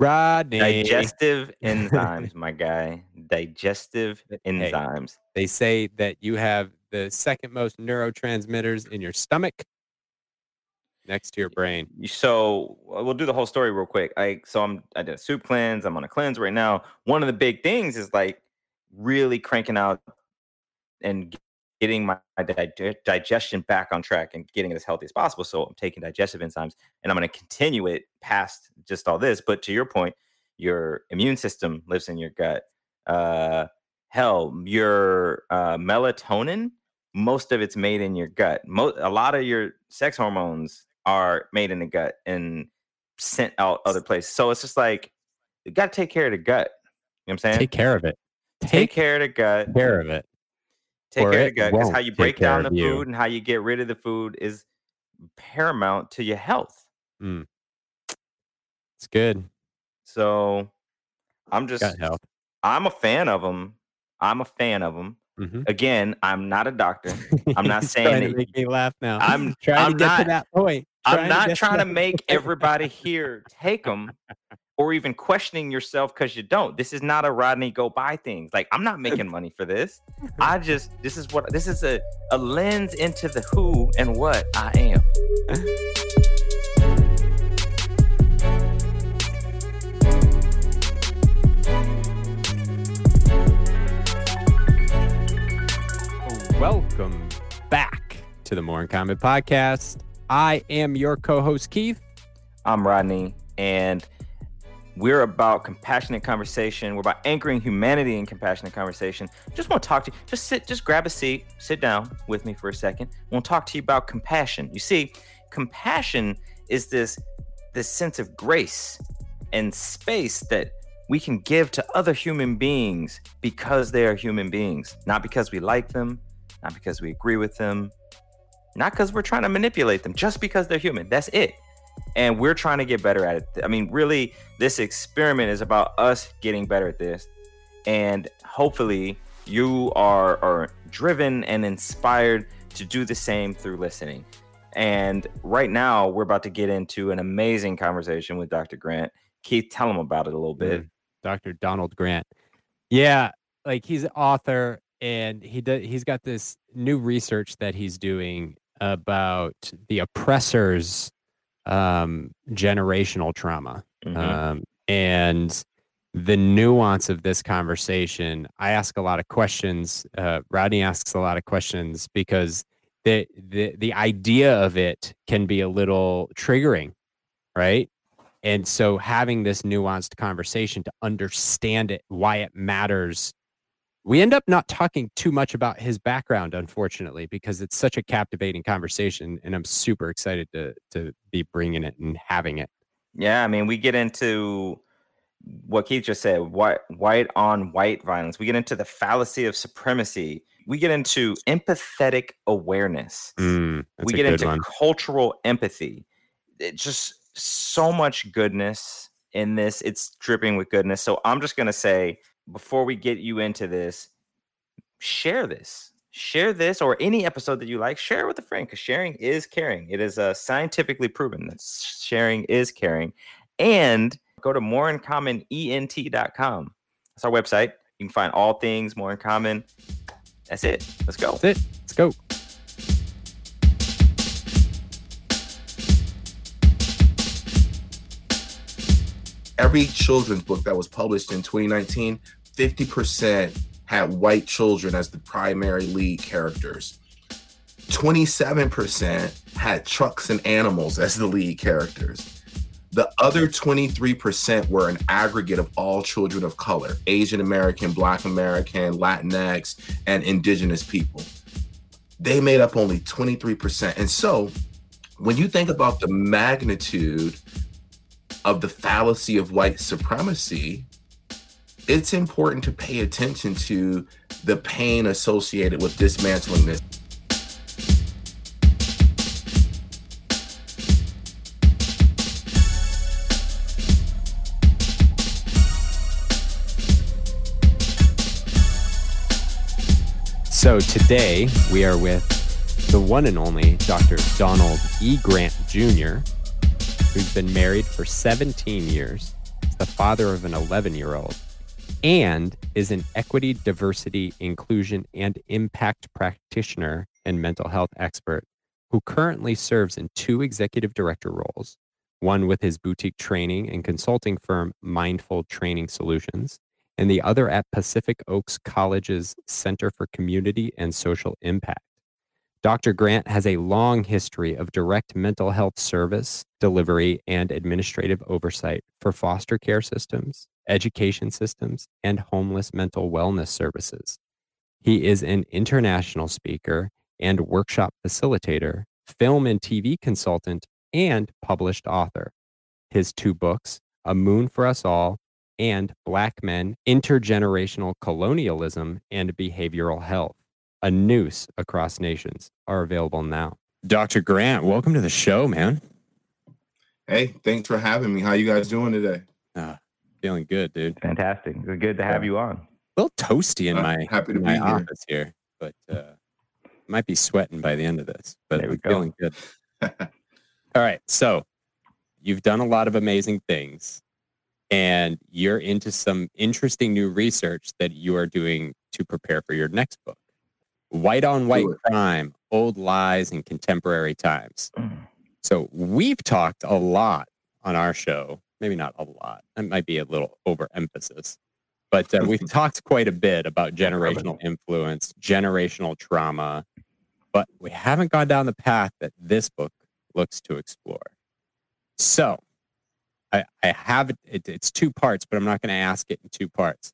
Rodney. Digestive enzymes, my guy. Digestive enzymes. They say that you have the second most neurotransmitters in your stomach next to your brain. So uh, we'll do the whole story real quick. I so I'm I did a soup cleanse. I'm on a cleanse right now. One of the big things is like really cranking out and getting my dig- digestion back on track and getting it as healthy as possible. So I'm taking digestive enzymes and I'm going to continue it past just all this. But to your point, your immune system lives in your gut. Uh, hell, your uh, melatonin, most of it's made in your gut. Mo- a lot of your sex hormones are made in the gut and sent out other places. So it's just like you got to take care of the gut. You know what I'm saying? Take care of it. Take, care of the gut. care of it. Take care of the gut because how you break down the you. food and how you get rid of the food is paramount to your health. Mm. It's good. So I'm just, I'm a fan of them. I'm a fan of them. Mm-hmm. Again, I'm not a doctor. I'm not saying trying that to make me laugh now. I'm- trying I'm to get not- to that point. I'm not get trying to that make everybody here take them or even questioning yourself because you don't. This is not a Rodney go buy things. Like I'm not making money for this. I just this is what this is a, a lens into the who and what I am. Welcome back to the More in Common podcast. I am your co-host Keith. I'm Rodney, and we're about compassionate conversation. We're about anchoring humanity in compassionate conversation. Just want to talk to you. Just sit, just grab a seat, sit down with me for a second. We'll talk to you about compassion. You see, compassion is this this sense of grace and space that we can give to other human beings because they are human beings, not because we like them, not because we agree with them, not because we're trying to manipulate them, just because they're human. That's it and we're trying to get better at it. I mean, really, this experiment is about us getting better at this, and hopefully, you are are driven and inspired to do the same through listening. And right now, we're about to get into an amazing conversation with Dr. Grant. Keith, tell him about it a little bit. Mm, Dr. Donald Grant. Yeah, like he's an author and he does he's got this new research that he's doing about the oppressors um generational trauma. Mhm. Um and the nuance of this conversation, I ask a lot of questions. Uh, Rodney asks a lot of questions because the, the the idea of it can be a little triggering, right? And so having this nuanced conversation to understand it, why it matters. We end up not talking too much about his background, unfortunately, because it's such a captivating conversation, and I'm super excited to to be bringing it and having it. Yeah, I mean, we get into what Keith just said white, white on white violence. We get into the fallacy of supremacy. We get into empathetic awareness. Mm, we get into one. cultural empathy. It just so much goodness in this. It's dripping with goodness. So I'm just to say before we get you into this, share this. Share this or any episode that you like, share it with a friend because sharing is caring. It is uh, scientifically proven that sharing is caring. And go to moreincommonent.com. That's our website. You can find all things more in common. That's it. Let's go. That's it. Let's go. Every children's book that was published in 2019, 50% had white children as the primary lead characters. 27% had trucks and animals as the lead characters. The other 23% were an aggregate of all children of color Asian American, Black American, Latinx, and Indigenous people. They made up only 23%. And so, when you think about the magnitude of the fallacy of white supremacy, it's important to pay attention to the pain associated with dismantling this. So today we are with the one and only Dr. Donald E. Grant Jr., who's been married for 17 years, is the father of an 11 year old, and is an equity, diversity, inclusion, and impact practitioner and mental health expert who currently serves in two executive director roles one with his boutique training and consulting firm Mindful Training Solutions, and the other at Pacific Oaks College's Center for Community and Social Impact. Dr. Grant has a long history of direct mental health service, delivery, and administrative oversight for foster care systems, education systems, and homeless mental wellness services. He is an international speaker and workshop facilitator, film and TV consultant, and published author. His two books, A Moon for Us All and Black Men, Intergenerational Colonialism and Behavioral Health, a noose across nations, are available now. Dr. Grant, welcome to the show, man. Hey, thanks for having me. How you guys doing today? Uh, feeling good, dude. Fantastic. Good to have you on. A little toasty in Uh, my, happy to in my be here. office here, but uh, might be sweating by the end of this, but There we I'm go. feeling good. All right. So you've done a lot of amazing things and you're into some interesting new research that you are doing to prepare for your next book. White on white crime, old lies in contemporary times. Mm. So we've talked a lot on our show, maybe not a lot. That might be a little overemphasis. But uh, we've talked quite a bit about generational influence, generational trauma, but we haven't gone down the path that this book looks to explore. So I, I have it, it, it's two parts, but I'm not going to ask it in two parts.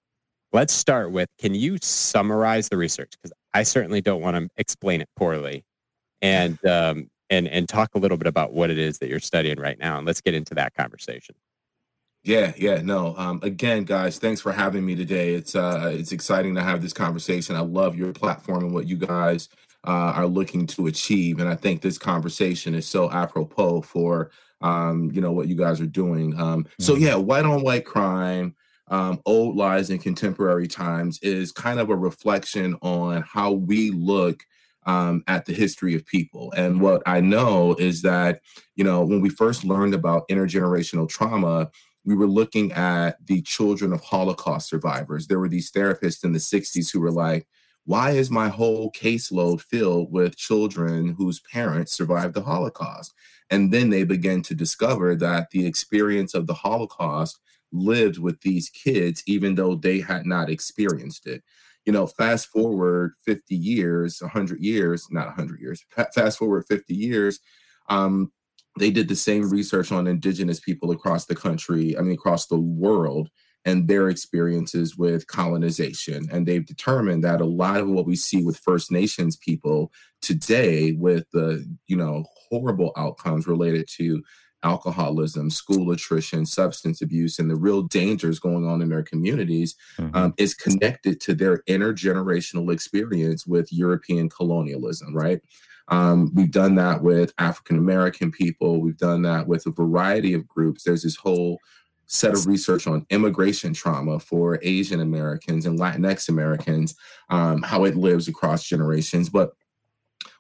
Let's start with can you summarize the research? Because I certainly don't want to explain it poorly. And, um, and, and talk a little bit about what it is that you're studying right now. And let's get into that conversation. Yeah, yeah, no. Um, again, guys, thanks for having me today. It's uh, it's exciting to have this conversation. I love your platform and what you guys uh, are looking to achieve, and I think this conversation is so apropos for um, you know what you guys are doing. Um, so Mhm. yeah, white on white crime, um, old lies in contemporary times is kind of a reflection on how we look um, at the history of people. And what I know is that you know when we first learned about intergenerational trauma we were looking at the children of Holocaust survivors. There were these therapists in the 60s who were like, why is my whole caseload filled with children whose parents survived the Holocaust? And then they began to discover that the experience of the Holocaust lived with these kids, even though they had not experienced it. You know, fast forward 50 years, 100 years, not 100 years, fast forward 50 years, um, they did the same research on indigenous people across the country, I mean, across the world, and their experiences with colonization. And they've determined that a lot of what we see with First Nations people today, with the, you know, horrible outcomes related to alcoholism, school attrition, substance abuse, and the real dangers going on in their communities Mhm. um, is connected to their intergenerational experience with European colonialism, right? Um, we've done that with African American people. We've done that with a variety of groups. There's this whole set of research on immigration trauma for Asian Americans and Latinx Americans, um, how it lives across generations. But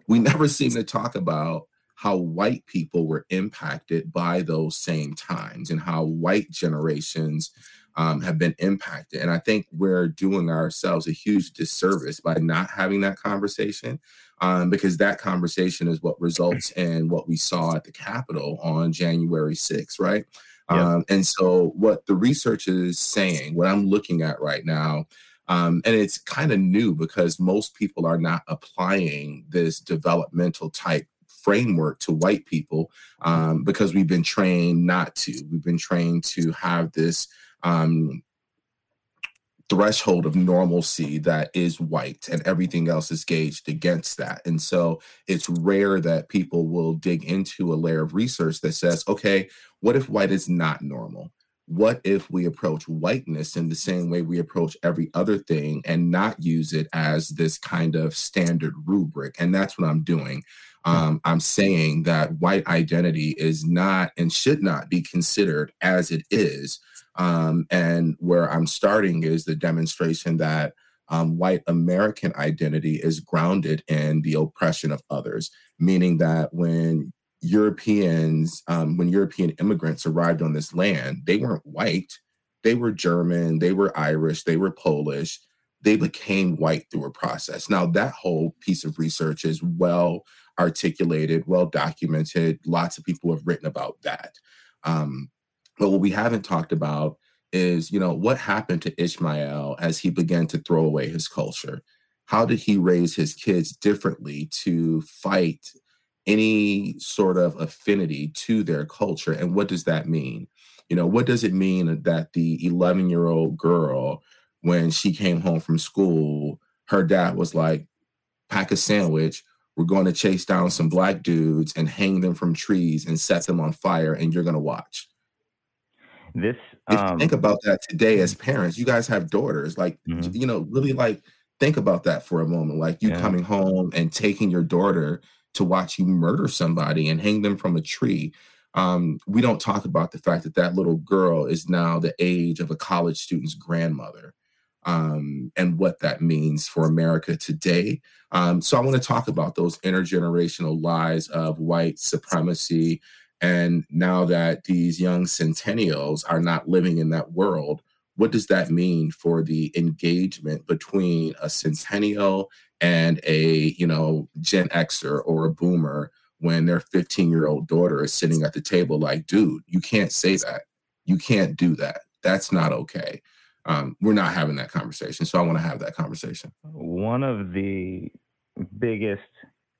we never seem to talk about how white people were impacted by those same times and how white generations um, have been impacted. And I think we're doing ourselves a huge disservice by not having that conversation um, because that conversation is what results in what we saw at the Capitol on January 6th, right? Yeah. Um, and so, what the research is saying, what I'm looking at right now, um, and it's kind of new because most people are not applying this developmental type framework to white people um, because we've been trained not to. We've been trained to have this um, threshold of normalcy that is white and everything else is gauged against that. And so it's rare that people will dig into a layer of research that says, okay, what if white is not normal? What if we approach whiteness in the same way we approach every other thing and not use it as this kind of standard rubric? And that's what I'm doing. Um, I'm saying that white identity is not and should not be considered as it is. Um, and where I'm starting is the demonstration that um, white American identity is grounded in the oppression of others, meaning that when Europeans, um, when European immigrants arrived on this land, they weren't white, They were German, they were Irish, they were Polish. They became white through a process. Now, that whole piece of research is well articulated, well documented. Lots of people have written about that. Um, but what we haven't talked about is, you know, what happened to Ishmael as he began to throw away his culture? How did he raise his kids differently to fight any sort of affinity to their culture? And what does that mean? You know, what does it mean that the 11 year old girl, when she came home from school, her dad was like, pack a sandwich. We're going to chase down some black dudes and hang them from trees and set them on fire, and you're going to watch. This, If you um, think about that today as parents, you guys have daughters, like, Mhm. you know, really like think about that for a moment. Like you Yeah. coming home and taking your daughter to watch you murder somebody and hang them from a tree. Um, we don't talk about the fact that that little girl is now the age of a college student's grandmother um, and what that means for America today. Um, so I want to talk about those intergenerational lies of white supremacy. And now that these young centennials are not living in that world, what does that mean for the engagement between a centennial and a you know gen xer or a boomer when their 15 year old daughter is sitting at the table like dude you can't say that you can't do that that's not okay um, we're not having that conversation. So i want to have that conversation. One of the biggest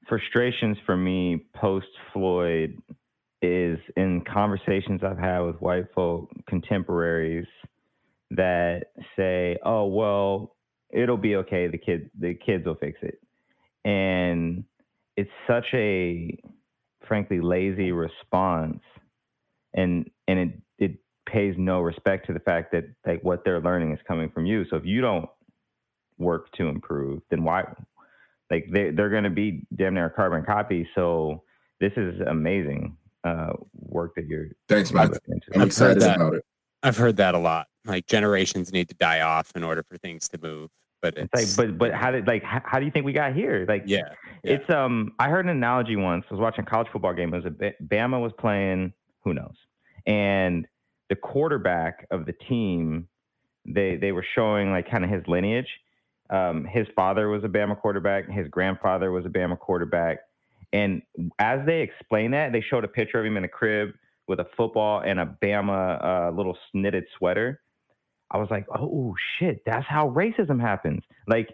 frustrations for me post Floyd is in conversations I've had with white folk contemporaries that say, "Oh, well, it'll be okay. The kid, the kids will fix it," and it's such a frankly lazy response, and and it it pays no respect to the fact that like what they're learning is coming from you. So if you don't work to improve, then why? Like they they're going to be damn near a carbon copy. So this is amazing uh, work that you're. thanks man i'm I've excited about it I've heard that a lot. Like generations need to die off in order for things to move. But it's, It's like, but but how did like how, how do you think we got here? Like, yeah, yeah. it's um. I heard an analogy once. I was watching a college football game. It was a Bama was playing. Who knows? And the quarterback of the team, they they were showing like kind of his lineage. Um, his father was a Bama quarterback. His grandfather was a Bama quarterback. And as they explained that, they showed a picture of him in a crib with a football and a Bama uh, little knitted sweater. I was like, oh shit, that's how racism happens. Like,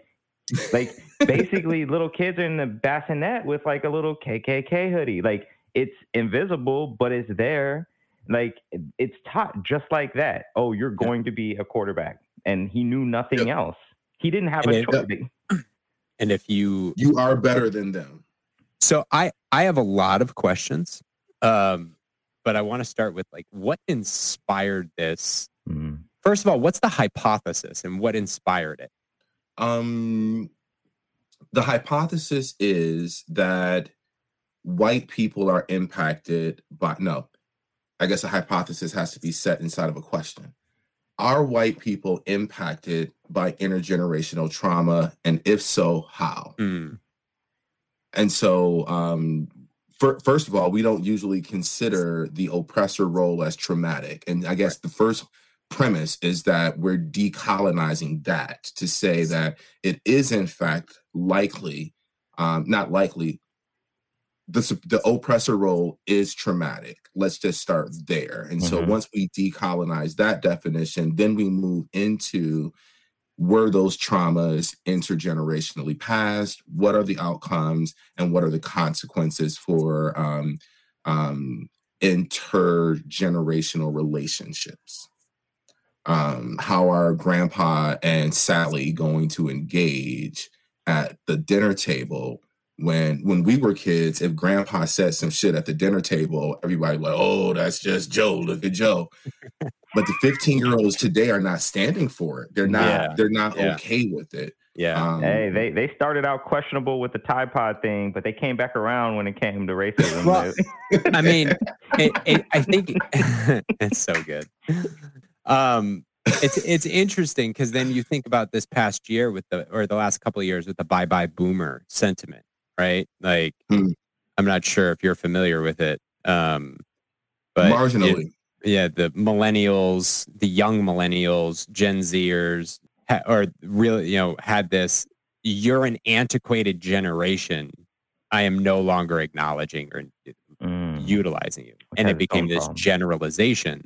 like basically little kids are in the bassinet with like a little KKK hoodie. Like it's invisible, but it's there. Like it's taught just like that. Oh, you're going to be a quarterback, and he knew nothing else. He didn't have And a it- choice. and if you you are better than them So I I have a lot of questions, um, but I want to start with like what inspired this. Mm. First of all, what's the hypothesis and what inspired it? Um, the hypothesis is that white people are impacted by no. I guess a hypothesis has to be set inside of a question. Are white people impacted by intergenerational trauma, and if so, how? Hmm. And so, um, fir- first of all, we don't usually consider the oppressor role as traumatic. And I guess the first premise is that we're decolonizing that to say that it is, in fact, likely, um, not likely, the, the oppressor role is traumatic. Let's just start there. And so, Mhm. once we decolonize that definition, then we move into were those traumas intergenerationally passed? What are the outcomes and what are the consequences for um, um, intergenerational relationships? Um, how are grandpa and Sally going to engage at the dinner table? When when we were kids, if grandpa said some shit at the dinner table, everybody was like, oh, that's just Joe. Look at Joe but the 15 year olds today are not standing for it they're not Yeah, they're not yeah. okay with it Yeah. um, Hey, they they started out questionable with the Tide Pod thing, but they came back around when it came to racism. Well, I mean, it, it, I think it's so good. Um, it's it's interesting because then you think about this past year with the or the last couple of years with the bye bye boomer sentiment, right? Like, Hmm. I'm not sure if you're familiar with it, um, but it- marginally yeah, the millennials, the young millennials, Gen Zers, ha- or really, you know, had this. You're an antiquated generation. I am no longer acknowledging or Mm. utilizing you, Which and it became this problems. generalization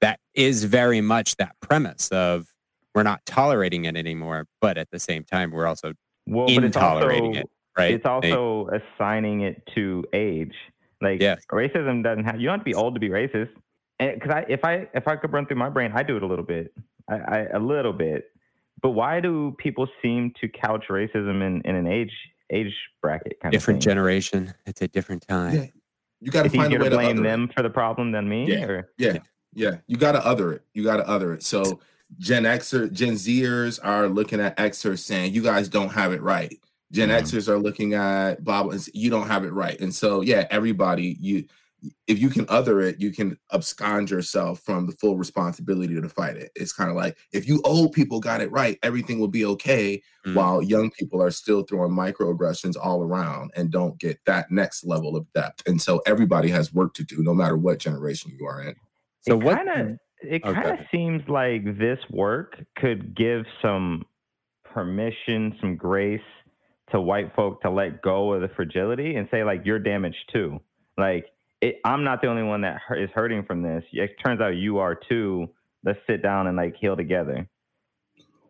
that is very much that premise of we're not tolerating it anymore, but at the same time, we're also well, but it's intolerating also it, right? it's also assigning it to age. Like Yes. racism doesn't have you don't have to be old to be racist. And because I if I if I could run through my brain, I do it a little bit. I, I a little bit. But why do people seem to couch racism in, in an age age bracket kind different of thing? generation. It's a different time. Yeah. You got to find a way to to blame other it. them for the problem than me. Yeah. Or Yeah, yeah. You got to other it. You got to other it. So Gen Xer, Gen Zers are looking at Xers saying, "You guys don't have it right." Gen Mhm. Xers are looking at Bob and you don't have it right. And so, yeah, everybody, you if you can other it, you can abscond yourself from the full responsibility to fight it. It's kind of like if you old people got it right, everything will be okay, Mm. while young people are still throwing microaggressions all around and don't get that next level of depth. And so everybody has work to do, no matter what generation you are in. So it what? kind of it kind of ahead. seems like this work could give some permission, some grace to white folk to let go of the fragility and say like you're damaged too. Like it, I'm not the only one that is hurting from this. It turns out you are too. Let's sit down and like heal together.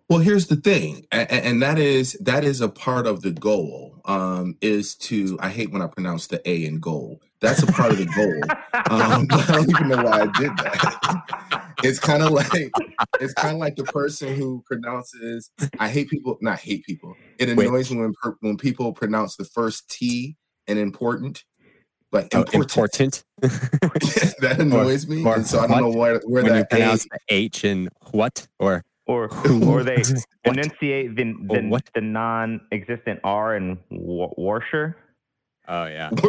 Well, here's the thing, and, and that is that is a part of the goal. Um, is to I hate when I pronounce the A in goal. That's a part of the goal. Um, I don't even know why I did that. It's kind of like it's kind of like the person who pronounces. I hate people. Not hate people. It Wait. annoys me when when people pronounce the first T in important, like Oh, important. important. that annoys me, or and so I don't know what? where where when you that A pronounce the H in what or or Who? or they enunciate the the, what? the non-existent R in wa- Warsher. Oh yeah.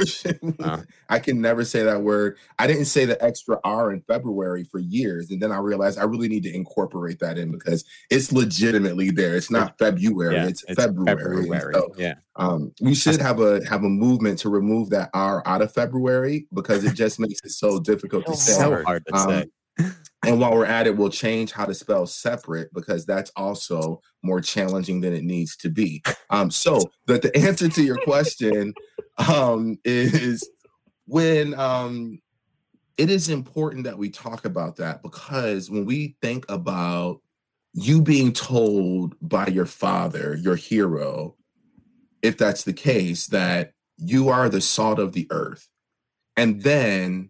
Wow. I can never say that word. I didn't say the extra R in February for years, and then I realized I really need to incorporate that in because it's legitimately there. It's not February; Yeah, it's, February. February. So, yeah. um, we should have a have a movement to remove that R out of February because it just makes it so difficult to say. So hard to Um, say. And while we're at it, we'll change how to spell separate because that's also more challenging than it needs to be. Um, so the, the answer to your question um, is when um, it is important that we talk about that because when we think about you being told by your father, your hero, if that's the case, that you are the salt of the earth. And then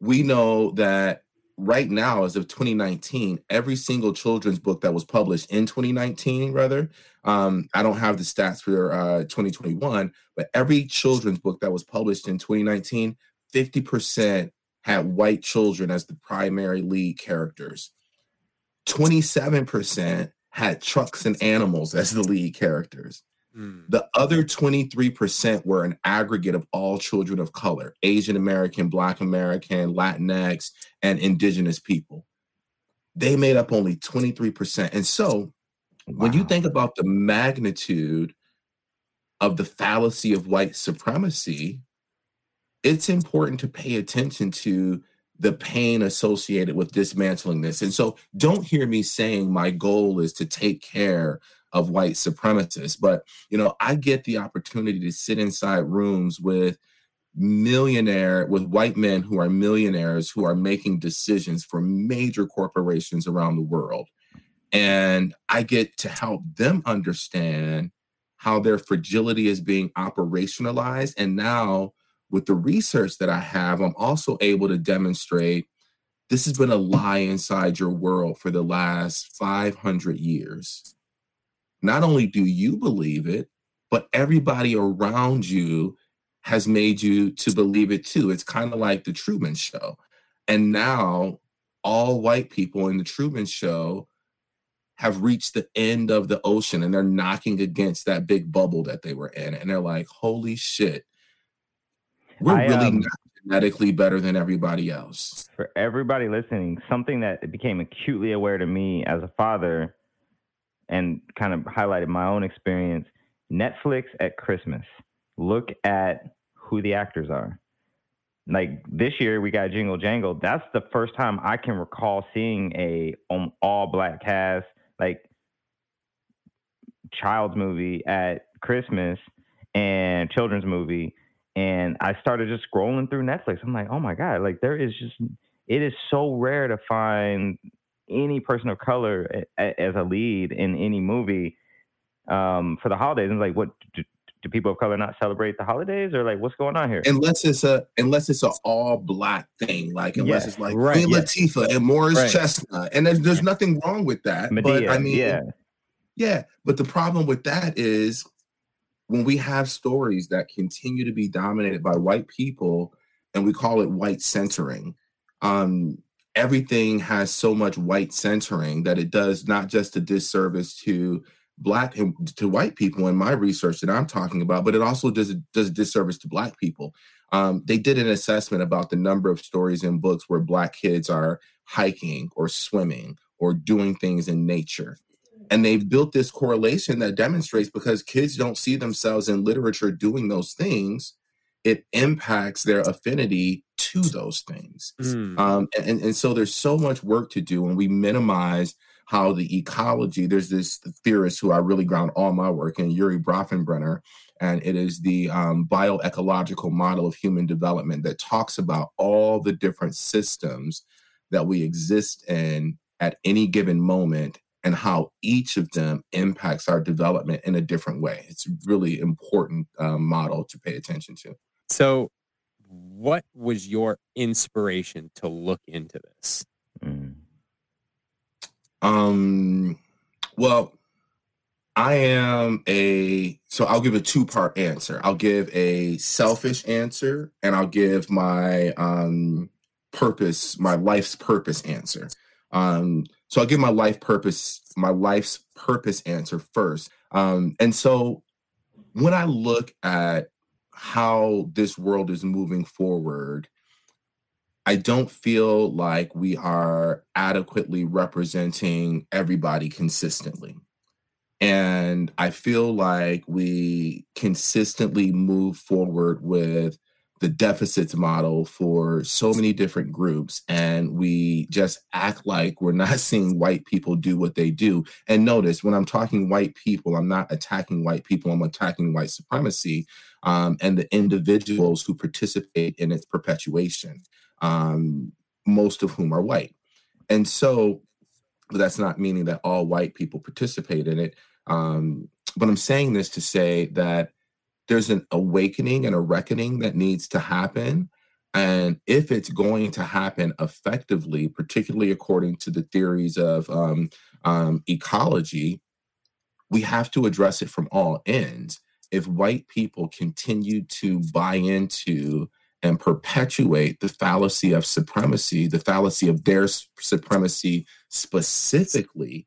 we know that right now, as of 2019, every single children's book that was published in 2019, rather, um, I don't have the stats for uh, 2021, but every children's book that was published in 2019, 50% had white children as the primary lead characters. 27% had trucks and animals as the lead characters. Mm. The other 23% were an aggregate of all children of color Asian American, Black American, Latinx, and Indigenous people. They made up only 23%. And so when you think about the magnitude of the fallacy of white supremacy, it's important to pay attention to the pain associated with dismantling this. And so don't hear me saying my goal is to take care of white supremacists, but you know, I get the opportunity to sit inside rooms with millionaire with white men who are millionaires who are making decisions for major corporations around the world. And I get to help them understand how their fragility is being operationalized. And now, with the research that I have, I'm also able to demonstrate this has been a lie inside your world for the last 500 years. Not only do you believe it, but everybody around you has made you to believe it too. It's kind of like the Truman Show. And now, all white people in the Truman Show have reached the end of the ocean and they're knocking against that big bubble that they were in. And they're like, holy shit, we're I, really um, not genetically better than everybody else. for everybody listening, something that became acutely aware to me as a father and kind of highlighted my own experience Netflix at Christmas. Look at who the actors are. like this year we got Jingle Jangle. That's the first time I can recall seeing a um, all black cast like child's movie at Christmas and children's movie. And I started just scrolling through Netflix. I'm like, oh my God, like there is just, it is so rare to find any person of color as a lead in any movie um, for the holidays. And like, what do, do, people of color not celebrate the holidays, or like, what's going on here? Unless it's a unless it's an all black thing, like unless yeah, it's like right, Queen yeah. Latifah and Morris right. Chestnut, and there's, there's nothing wrong with that. Madea, but I mean, yeah, yeah. But the problem with that is when we have stories that continue to be dominated by white people, and we call it white centering. Um, everything has so much white centering that it does not just a disservice to black and to white people in my research that I'm talking about, but it also does does disservice to black people. Um, they did an assessment about the number of stories in books where black kids are hiking or swimming or doing things in nature. And they've built this correlation that demonstrates because kids don't see themselves in literature doing those things, it impacts their affinity to those things. Mm. Um, and, and so there's so much work to do, and we minimize how the ecology, there's this theorist who I really ground all my work in, Urie Bronfenbrenner, and it is the um, bioecological model of human development that talks about all the different systems that we exist in at any given moment and how each of them impacts our development in a different way. It's a really important um, model to pay attention to. So, what was your inspiration to look into this? Mm. Um, well, I am a so I'll give a two part answer. I'll give a selfish answer and I'll give my um purpose, my life's purpose answer. Um, so I'll give my life purpose, my life's purpose answer first. Um, and so when I look at how this world is moving forward, I don't feel like we are adequately representing everybody consistently. And I feel like we consistently move forward with the deficits model for so many different groups and we just act like we're not seeing white people do what they do and notice when i'm talking white people i'm not attacking white people i'm attacking white supremacy um, and the individuals who participate in its perpetuation um, most of whom are white. And so that's not meaning that all white people participate in it. Um, but I'm saying this to say that there's an awakening and a reckoning that needs to happen. And if it's going to happen effectively, particularly according to the theories of um, um, ecology, we have to address it from all ends. If white people continue to buy into and perpetuate the fallacy of supremacy, the fallacy of their supremacy specifically,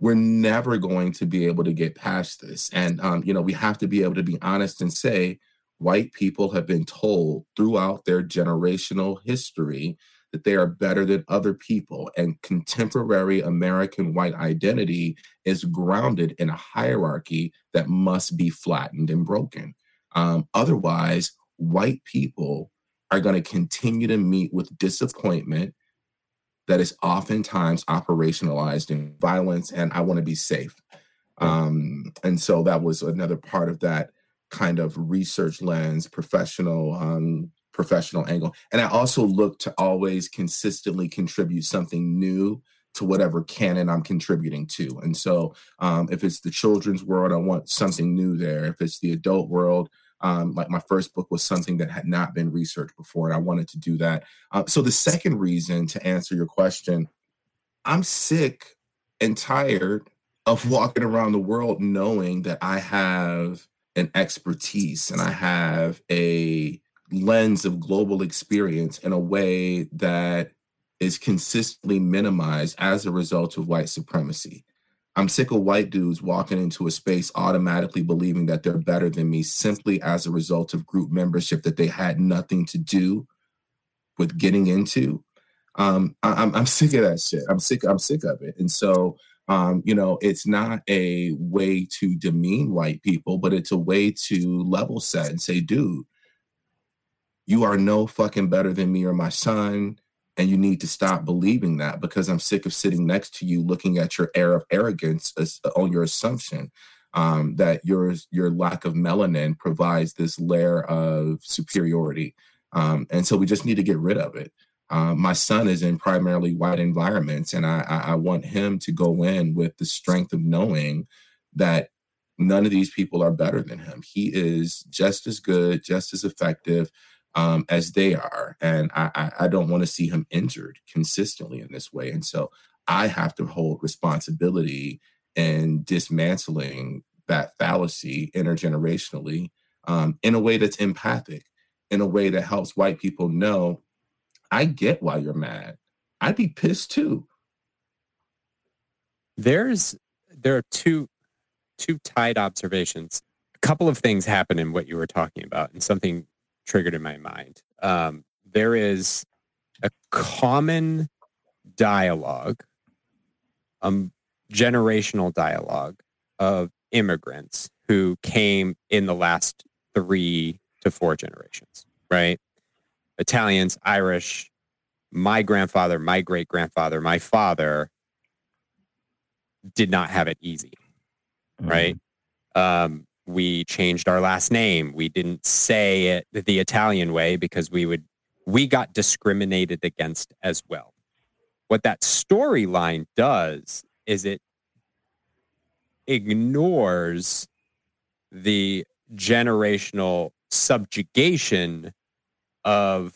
we're never going to be able to get past this. And, um, you know, we have to be able to be honest and say white people have been told throughout their generational history that they are better than other people. And contemporary American white identity is grounded in a hierarchy that must be flattened and broken. Um, otherwise, white people are going to continue to meet with disappointment that is oftentimes operationalized in violence and I want to be safe. Um, and so that was another part of that kind of research lens, professional um, professional angle. And I also look to always consistently contribute something new to whatever canon I'm contributing to. And so um, if it's the children's world, I want something new there. If it's the adult world, um, like my first book was something that had not been researched before, and I wanted to do that. Uh, so the second reason to answer your question, I'm sick and tired of walking around the world knowing that I have an expertise and I have a lens of global experience in a way that is consistently minimized as a result of white supremacy. I'm sick of white dudes walking into a space automatically believing that they're better than me simply as a result of group membership that they had nothing to do with getting into. Um, I, am I'm sick of that shit. I'm sick. I'm sick of it. And so, um, you know, it's not a way to demean white people, but it's a way to level set and say, dude, You are no fucking better than me or my son. And you need to stop believing that because I'm sick of sitting next to you looking at your air of arrogance as, on your assumption um, that your your lack of melanin provides this layer of superiority. Um, and so we just need to get rid of it. Uh, my son is in primarily white environments, and I, I want him to go in with the strength of knowing that none of these people are better than him. He is just as good, just as effective um, as they are, and I, I don't want to see him injured consistently in this way. And so I have to hold responsibility in dismantling that fallacy intergenerationally um, in a way that's empathic, in a way that helps white people know I get why you're mad. I'd be pissed too. There's there are two two tied observations. A couple of things happen in what you were talking about, and something triggered in my mind. Um, there is a common dialogue, um, generational dialogue of immigrants who came in the last three to four generations, right? Italians, Irish, my grandfather, my great grandfather, my father did not have it easy, mm-hmm. right? Um, we changed our last name. We didn't say it the Italian way because we would we got discriminated against as well. What that storyline does is it ignores the generational subjugation of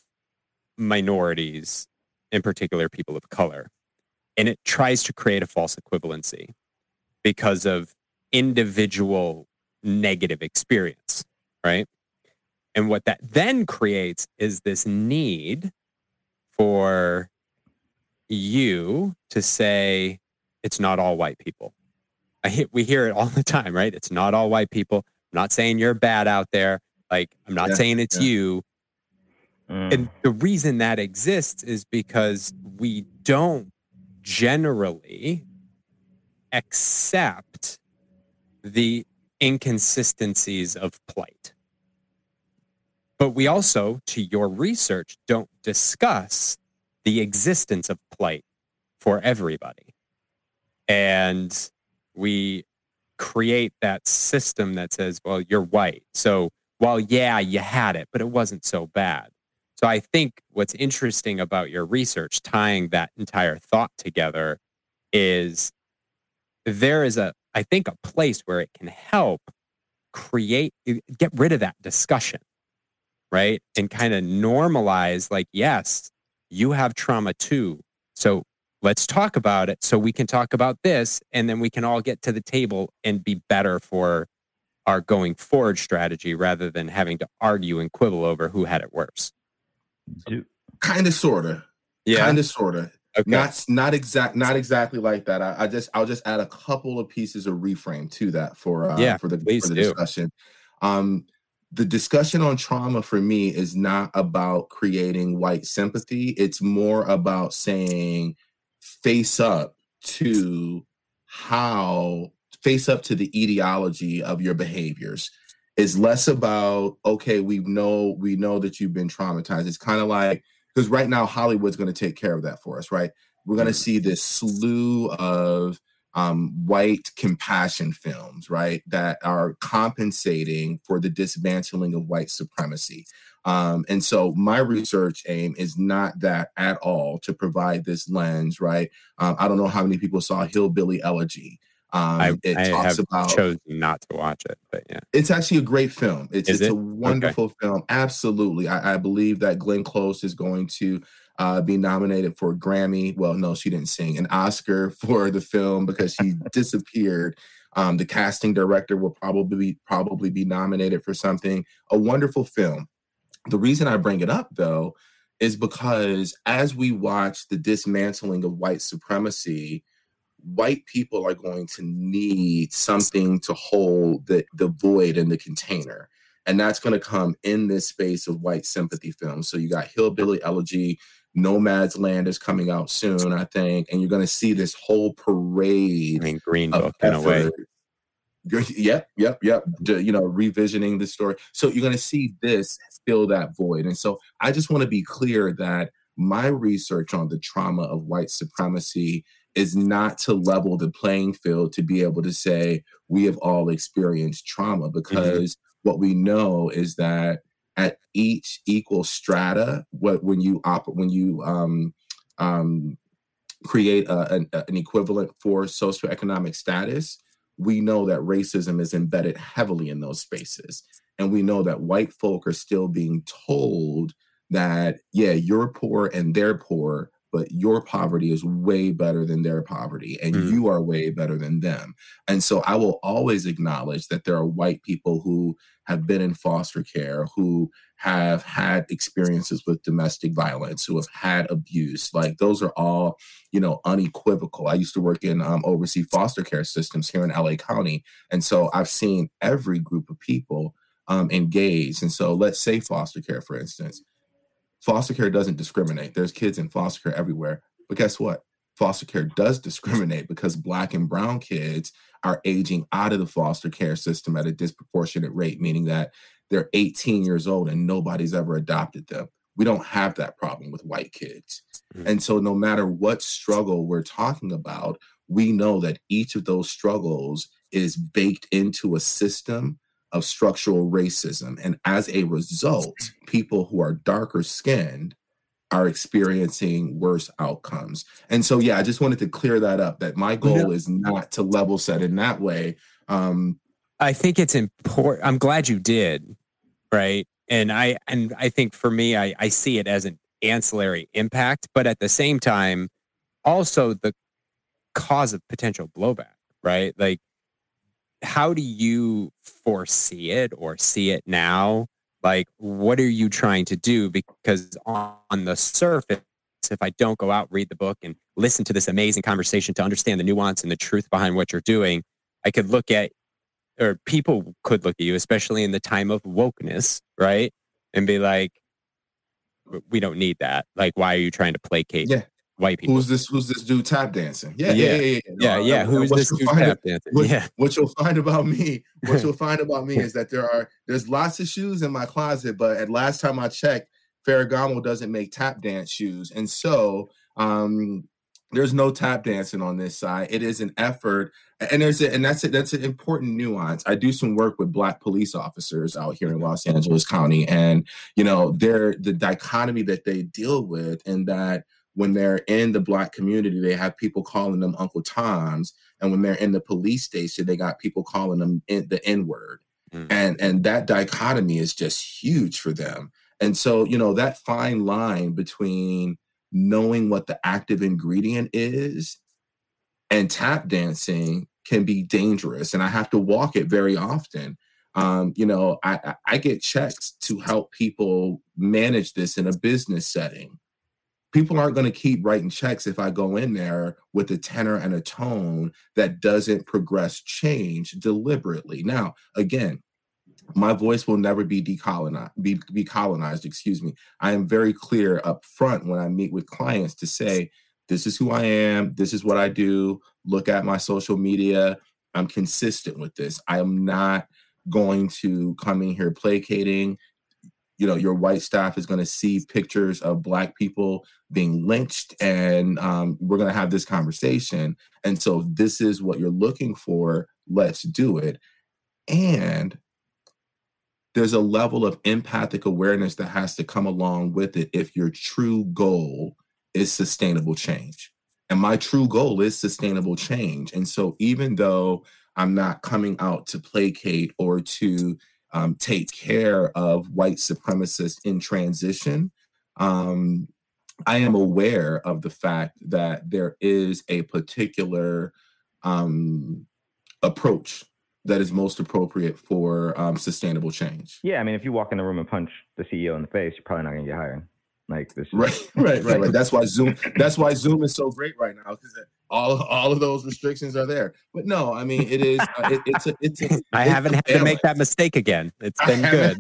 minorities, in particular people of color. And it tries to create a false equivalency because of individual negative experience, right? And what that then creates is this need for you to say, it's not all white people. I hit, we hear it all the time, right? It's not all white people. I'm not saying you're bad out there. Like, I'm not yeah, saying it's yeah. you. Mm. And the reason that exists is because we don't generally accept the inconsistencies of plight. But we also, to your research, don't discuss the existence of plight for everybody. And we create that system that says, well, you're white. So, well, yeah, you had it, but it wasn't so bad. So I think what's interesting about your research, tying that entire thought together, is there is a, I think, a place where it can help create, eh, get rid of that discussion, right? And kind of normalize, like, yes, you have trauma too. So let's talk about it so we can talk about this and then we can all get to the table and be better for our going forward strategy rather than having to argue and quibble over who had it worse. Kind of, sorta. Yeah. Kind of, sorta. Okay. Not not exact, not exactly like that. I, I, just I'll just add a couple of pieces of reframe to that for uh, yeah, for the for the discussion. Um, the discussion on trauma for me is not about creating white sympathy. It's more about saying face up to how face up to the etiology of your behaviors It's less about okay we know we know that you've been traumatized it's kind of like because right now hollywood's going to take care of that for us right we're going to mm-hmm. see this slew of um, white compassion films right that are compensating for the dismantling of white supremacy um, and so my research aim is not that at all to provide this lens, right? Um, I don't know how many people saw Hillbilly Elegy. Um, I, it I talks about chosen not to watch it, but yeah, it's actually a great film. It's, it's it? a wonderful okay. film. Absolutely, I, I, believe that Glenn Close is going to uh, be nominated for a Grammy. Well, no, she didn't sing an Oscar for the film because she disappeared. Um, the casting director will probably be, probably be nominated for something. A wonderful film. The reason I bring it up, though, is because as we watch the dismantling of white supremacy, white people are going to need something to hold the, the void in the container. And that's going to come in this space of white sympathy films. So you got Hillbilly Elegy, Nomad's Land is coming out soon, I think, and you're going to see this whole parade. I mean, Green Book in a way. Yep, yep, yep. You know, revisioning the story. So you're going to see this fill that void. And so I just want to be clear that my research on the trauma of white supremacy is not to level the playing field to be able to say we have all experienced trauma mm-hmm. because mm-hmm. what we know is that at each equal strata what when you op when you um um create a, an, an equivalent for socioeconomic status we know that racism is embedded heavily in those spaces. And we know that white folk are still being told that, yeah, you're poor and they're poor, but your poverty is way better than their poverty and mm. you are way better than them. And so I will always acknowledge that there are white people who have been in foster care, who have had experiences with domestic violence, who have had abuse. Like those are all, you know, unequivocal. I used to work in um, oversee foster care systems here in LA County. And so I've seen every group of people um, engaged. And so let's say foster care, for instance. Foster care doesn't discriminate. There's kids in foster care everywhere. But guess what? Foster care does discriminate because Black and Brown kids are aging out of the foster care system at a disproportionate rate, meaning that they're 18 years old and nobody's ever adopted them. We don't have that problem with white kids. Mm-hmm. And so, no matter what struggle we're talking about, we know that each of those struggles is baked into a system of structural racism. And as a result, people who are darker skinned are experiencing worse outcomes. And so, yeah, I just wanted to clear that up that my goal is not to level set in that way. Um, I think it's important. I'm glad you did, right? And I and I think for me, I, I see it as an ancillary impact, but at the same time, also the cause of potential blowback, right? Like, how do you foresee it or see it now? like what are you trying to do? Because on the surface if i don't go out read the book and listen to this amazing conversation to understand the nuance and the truth behind what you're doing i could look at or people could look at you especially in the time of wokeness right? And be like we don't need that. Like why are you trying to placate yeah white people. Who's this? Who's this dude tap dancing? Yeah, yeah, yeah, yeah. Yeah, no, yeah. Who's this dude tap dancing? What, yeah. What you'll find about me, what you'll find about me is that there are there's lots of shoes in my closet, but at last time I checked, Ferragamo doesn't make tap dance shoes, and so um there's no tap dancing on this side. It is an effort, and there's a, and that's it. That's an important nuance. I do some work with Black police officers out here in Los Angeles County, and you know, they're the dichotomy that they deal with, and that when they're in the black community, they have people calling them Uncle Toms, and when they're in the police station, they got people calling them in, the N word, mm. and and that dichotomy is just huge for them. And so, you know, that fine line between knowing what the active ingredient is and tap dancing can be dangerous, and I have to walk it very often. Um, you know, I, I get checks to help people manage this in a business setting people aren't going to keep writing checks if I go in there with a tenor and a tone that doesn't progress change deliberately. Now, again, my voice will never be decolonized be, be colonized excuse me. I am very clear up front when i meet with clients to say this is who i am. This is what i do. Look at my social media. I'm consistent with this. I am not going to come in here placating you know your white staff is going to see pictures of black people being lynched and um, we're going to have this conversation. And so this is what you're looking for let's do it. And there's a level of empathic awareness that has to come along with it if your true goal is sustainable change. And my true goal is sustainable change. And so even though i'm not coming out to placate or to um, take care of white supremacists in transition, um, I am aware of the fact that there is a particular um, approach that is most appropriate for um, sustainable change. Yeah, I mean, if you walk in the room and punch the CEO in the face, you're probably not going to get hired. Like this, right, right, right, right. That's why Zoom. That's why Zoom is so great right now because all all of those restrictions are there. But no, I mean it is. Uh, it, it's a. It's a. I it's haven't had balance. to make that mistake again. It's been good.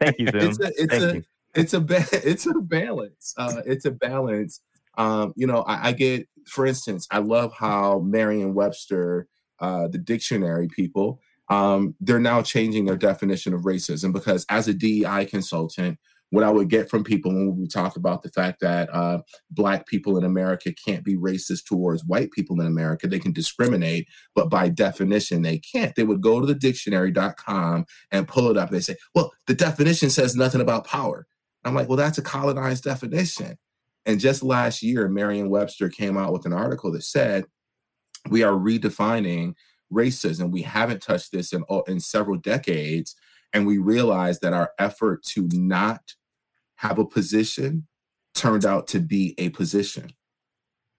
Thank you, Zoom. It's a. It's Thank a. You. It's a. Ba- it's a balance. Uh, it's a balance. Um, you know, I, I get. For instance, I love how Merriam-Webster uh, the dictionary people, um, they're now changing their definition of racism because as a DEI consultant, what I would get from people when we talk about the fact that uh, Black people in America can't be racist towards white people in America, they can discriminate, but by definition, they can't. They would go to the dictionary.com and pull it up. They say, well, the definition says nothing about power. I'm like, well, that's a colonized definition. And just last year, Merriam Webster came out with an article that said we are redefining racism. We haven't touched this in, in several decades. And we realize that our effort to not have a position turned out to be a position.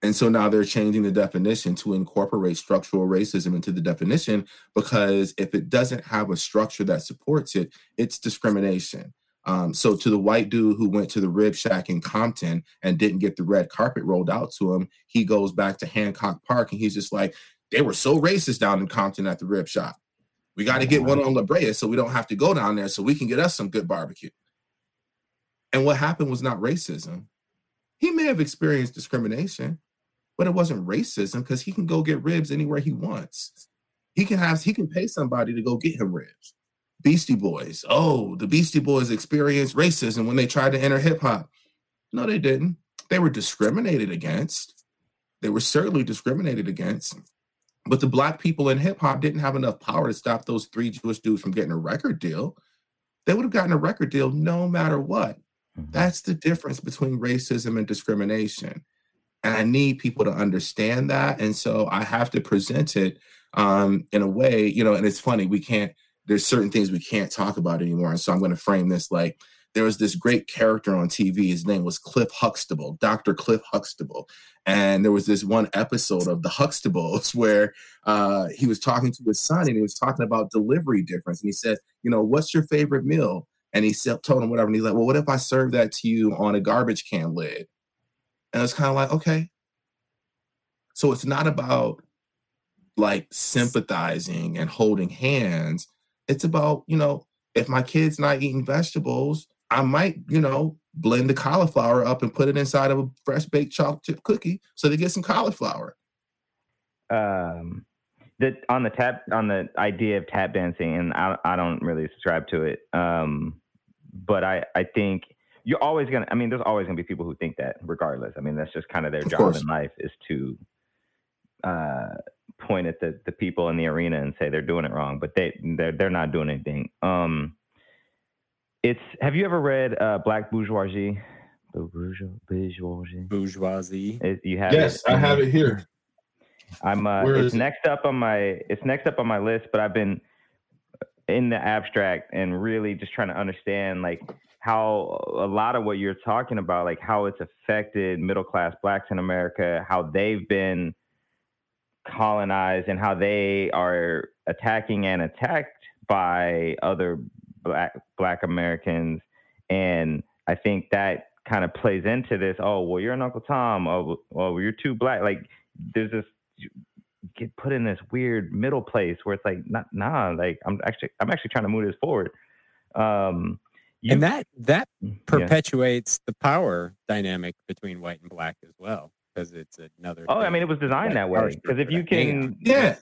And so now they're changing the definition to incorporate structural racism into the definition because if it doesn't have a structure that supports it, it's discrimination. Um, so to the white dude who went to the rib shack in Compton and didn't get the red carpet rolled out to him, he goes back to Hancock Park and he's just like, they were so racist down in Compton at the rib shop. We got to get one on La Brea so we don't have to go down there so we can get us some good barbecue. And what happened was not racism. He may have experienced discrimination, but it wasn't racism because he can go get ribs anywhere he wants. He can have he can pay somebody to go get him ribs. Beastie Boys. Oh, the Beastie Boys experienced racism when they tried to enter hip hop. No, they didn't. They were discriminated against. They were certainly discriminated against. But the black people in hip hop didn't have enough power to stop those three Jewish dudes from getting a record deal. They would have gotten a record deal no matter what. Mm-hmm. That's the difference between racism and discrimination. And I need people to understand that. And so I have to present it um, in a way, you know, and it's funny, we can't, there's certain things we can't talk about anymore. And so I'm going to frame this like there was this great character on TV. His name was Cliff Huxtable, Dr. Cliff Huxtable. And there was this one episode of the Huxtables where uh, he was talking to his son and he was talking about delivery difference. And he said, You know, what's your favorite meal? And he told him whatever. And he's like, Well, what if I serve that to you on a garbage can lid? And it's kind of like, Okay. So it's not about like sympathizing and holding hands. It's about, you know, if my kid's not eating vegetables, I might, you know, blend the cauliflower up and put it inside of a fresh baked chocolate chip cookie so they get some cauliflower. Um, the on the tap on the idea of tap dancing, and I I don't really subscribe to it. Um, but I I think you're always gonna. I mean, there's always gonna be people who think that, regardless. I mean, that's just kind of their of job course. in life is to uh, point at the the people in the arena and say they're doing it wrong, but they they're they're not doing anything. Um, it's have you ever read uh, Black Bourgeoisie? Bourgeoisie. Bourgeoisie. It, you have yes, it? I have it here. I'm. Uh, it's next up on my. It's next up on my list, but I've been in the abstract and really just trying to understand like how a lot of what you're talking about, like how it's affected middle class blacks in America, how they've been colonized, and how they are attacking and attacked by other black black Americans, and I think that kind of plays into this. Oh, well, you're an Uncle Tom. Oh, well, you're too black. Like there's this get put in this weird middle place where it's like, not nah. Like I'm actually I'm actually trying to move this forward. Um, you, and that that mm, perpetuates yeah. the power dynamic between white and black as well because it's another. Oh, I mean, it was designed that way because if you can, yeah.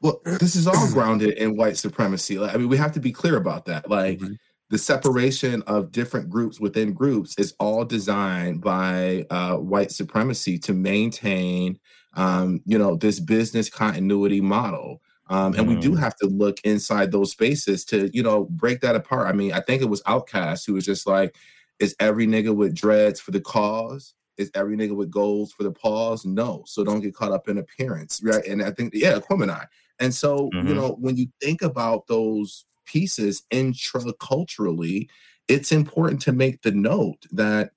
Well, this is all grounded in white supremacy. Like, I mean, we have to be clear about that. Like mm-hmm. The separation of different groups within groups is all designed by uh, white supremacy to maintain, um, you know, this business continuity model. Um, and mm. we do mm-hmm. have to look inside those spaces to, you know, break that apart. I mean, I think it was Outkast who was just like, "Is every nigga with dreads for the cause?" is every nigga with goals for the pause? No. So don't get caught up in appearance, right? And I think, yeah, Aquemini. And so, mm-hmm. you know, when you think about those pieces intraculturally, it's important to make the note that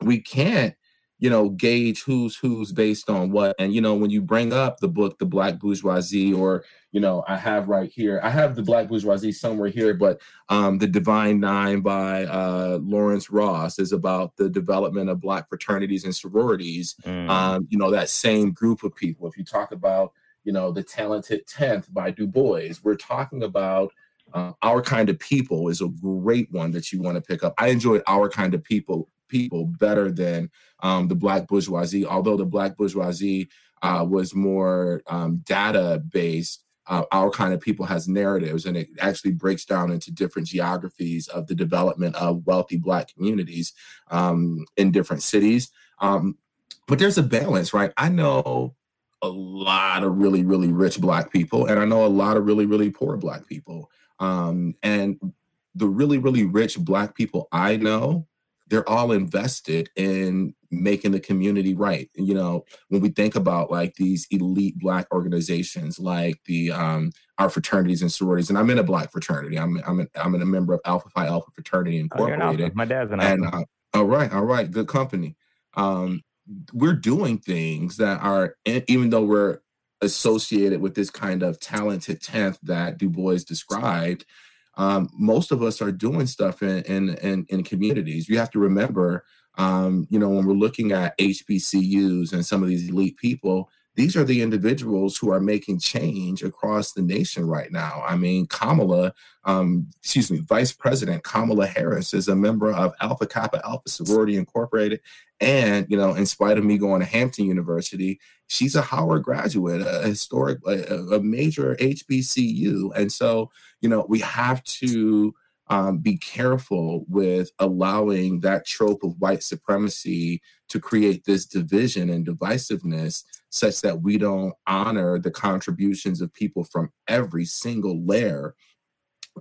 we can't you know gauge who's who's based on what and you know when you bring up the book the black bourgeoisie or you know i have right here i have the black bourgeoisie somewhere here but um the divine nine by uh lawrence ross is about the development of black fraternities and sororities mm. um you know that same group of people if you talk about you know, The Talented Tenth by Du Bois. We're talking about uh, Our Kind of People is a great one that you want to pick up. I enjoyed Our Kind of People people better than um, the Black Bourgeoisie, although the Black Bourgeoisie uh, was more um, data based. Uh, our kind of people has narratives, and it actually breaks down into different geographies of the development of wealthy Black communities um, in different cities. Um, but there's a balance, right? I know a lot of really, really rich Black people, and I know a lot of really, really poor Black people. Um, and the really, really rich Black people I know they're all invested in making the community right. You know, when we think about like these elite black organizations like the um our fraternities and sororities, and I'm in a black fraternity. I'm I'm an, I'm a member of Alpha Phi Alpha Fraternity Oh, Incorporated. an. My dad's an alpha. and uh, all right, all right, good company. Um, we're doing things that are, even though we're associated with this kind of talented tenth that Du Bois described, um, most of us are doing stuff in, in in in communities. You have to remember, um, you know, when we're looking at HBCUs and some of these elite people, these are the individuals who are making change across the nation right now. I mean, Kamala, um, excuse me, Vice President Kamala Harris is a member of Alpha Kappa Alpha Sorority Incorporated, and you know, in spite of me going to Hampton University, she's a Howard graduate, a historic, a, a major HBCU, and so you know, we have to um, be careful with allowing that trope of white supremacy to create this division and divisiveness such that we don't honor the contributions of people from every single layer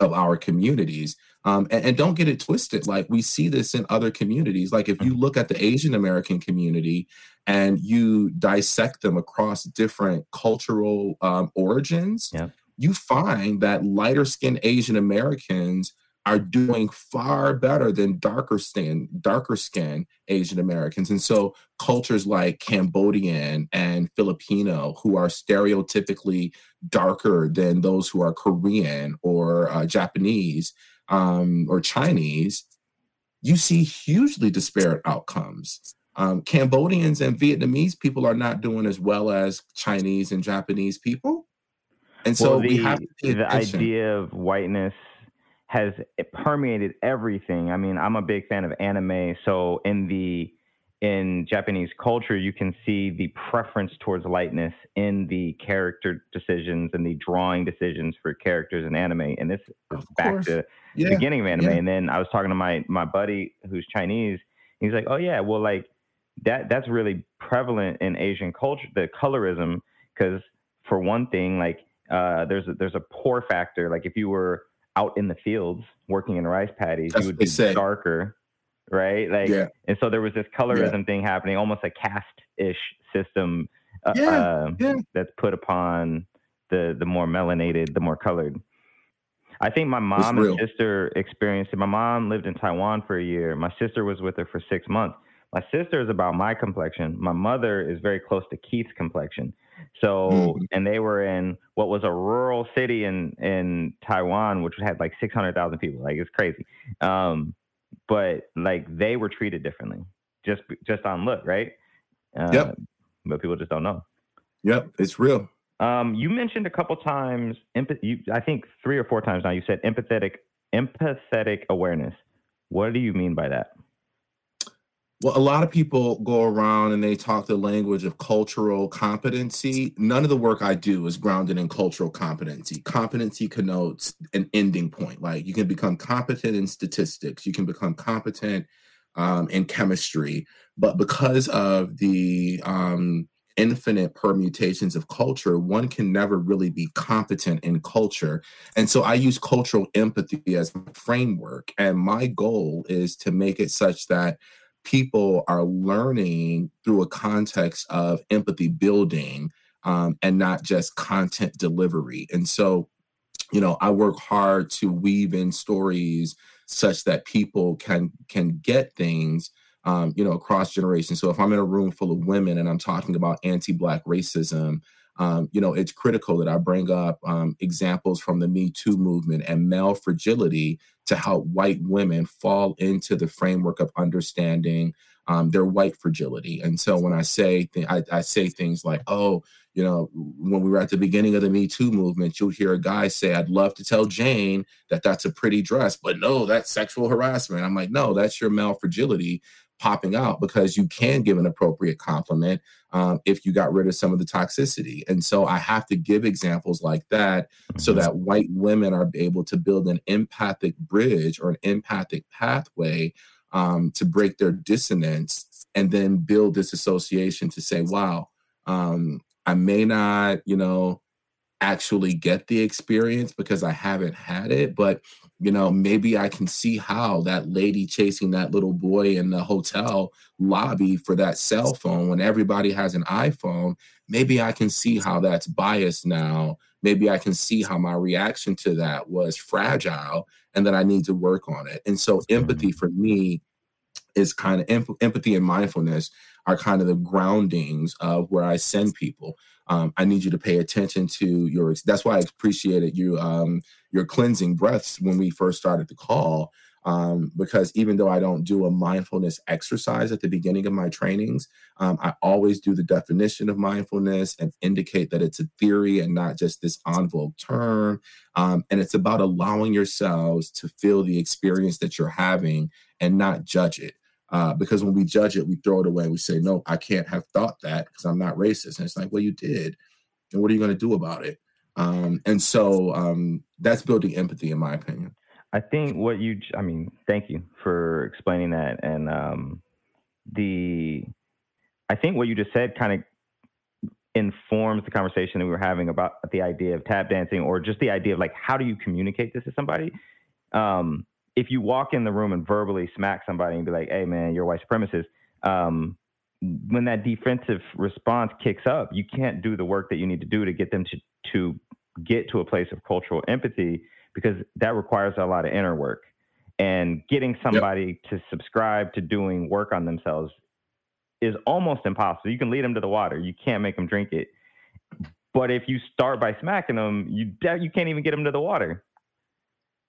of our communities. Um, and, and don't get it twisted. Like we see this in other communities. Like if you look at the Asian American community and you dissect them across different cultural um, origins, Yeah. you find that lighter skinned Asian Americans are doing far better than darker skin darker skin Asian Americans. And so cultures like Cambodian and Filipino who are stereotypically darker than those who are Korean or uh, Japanese um, or Chinese, you see hugely disparate outcomes. Um, Cambodians and Vietnamese people are not doing as well as Chinese and Japanese people. And so well, the, we have the idea of whiteness has permeated everything. I mean, I'm a big fan of anime, so in the in Japanese culture, you can see the preference towards lightness in the character decisions and the drawing decisions for characters in anime. And this is back to the beginning of anime. yeah. And then I was talking to my my buddy who's Chinese. He's like, "Oh yeah, well like that that's really prevalent in Asian culture, the colorism, because for one thing, like uh, there's a, there's a poor factor. Like if you were out in the fields working in rice paddies, That's you would be say. darker, right? Like, Yeah. and so there was this colorism thing happening, almost a caste-ish system uh, Yeah, uh, yeah. that's put upon the the more melanated, the more colored. I think my mom and sister experienced it. My mom lived in Taiwan for a year. My sister was with her for six months. My sister is about my complexion. My mother is very close to Keith's complexion. So, Mhm. and they were in what was a rural city in in Taiwan, which had like six hundred thousand people. Like it's crazy. Um, but like they were treated differently, just just on look, right? Uh, Yep. But people just don't know. Yep, it's real. Um, you mentioned a couple times, empath- you, I think three or four times now. You said empathetic, empathetic awareness. What do you mean by that? Well, a lot of people go around and they talk the language of cultural competency. None of the work I do is grounded in cultural competency. Competency connotes an ending point. Like you can become competent in statistics, you can become competent um, in chemistry, but because of the um, infinite permutations of culture, one can never really be competent in culture. And so I use cultural empathy as a framework. And my goal is to make it such that people are learning through a context of empathy building um, and not just content delivery. And so, you know, I work hard to weave in stories such that people can can get things um, you know across generations. So if I'm in a room full of women and I'm talking about anti-black racism, um, you know, it's critical that I bring up um, examples from the Me Too movement and male fragility to help white women fall into the framework of understanding um, their white fragility. And so when I say th- I, I say things like, "Oh, you know, when we were at the beginning of the Me Too movement, you'll hear a guy say, "I'd love to tell Jane that that's a pretty dress, but no, that's sexual harassment." I'm like, "No, that's your male fragility." Popping out because you can give an appropriate compliment um, if you got rid of some of the toxicity. And so I have to give examples like that mm-hmm. so that white women are able to build an empathic bridge or an empathic pathway um, to break their dissonance and then build this association to say, wow, um, I may not, you know, actually get the experience because I haven't had it, but you know, maybe I can see how that lady chasing that little boy in the hotel lobby for that cell phone when everybody has an iPhone, maybe I can see how that's biased now. Maybe I can see how my reaction to that was fragile and that I need to work on it. And so mm-hmm. empathy for me is kind of em- empathy and mindfulness are kind of the groundings of where I send people. Um, I need you to pay attention to your. That's why I appreciated you um, your cleansing breaths when we first started the call. Um, because even though I don't do a mindfulness exercise at the beginning of my trainings, um, I always do the definition of mindfulness and indicate that it's a theory and not just this en vogue term. Um, and it's about allowing yourselves to feel the experience that you're having and not judge it. Uh, because when we judge it, we throw it away. We say, no, I can't have thought that because I'm not racist. And it's like, well, you did. And what are you going to do about it? Um, and so um, that's building empathy, in my opinion. I think what you, I mean, thank you for explaining that. And um, the, I think what you just said kind of informs the conversation that we were having about the idea of tap dancing or just the idea of like, how do you communicate this to somebody? Um, if you walk in the room and verbally smack somebody and be like, "Hey, man, you're a white supremacist," um, when that defensive response kicks up, you can't do the work that you need to do to get them to to get to a place of cultural empathy because that requires a lot of inner work. And getting somebody yep. to subscribe to doing work on themselves is almost impossible. You can lead them to the water, you can't make them drink it. But if you start by smacking them, you you can't even get them to the water.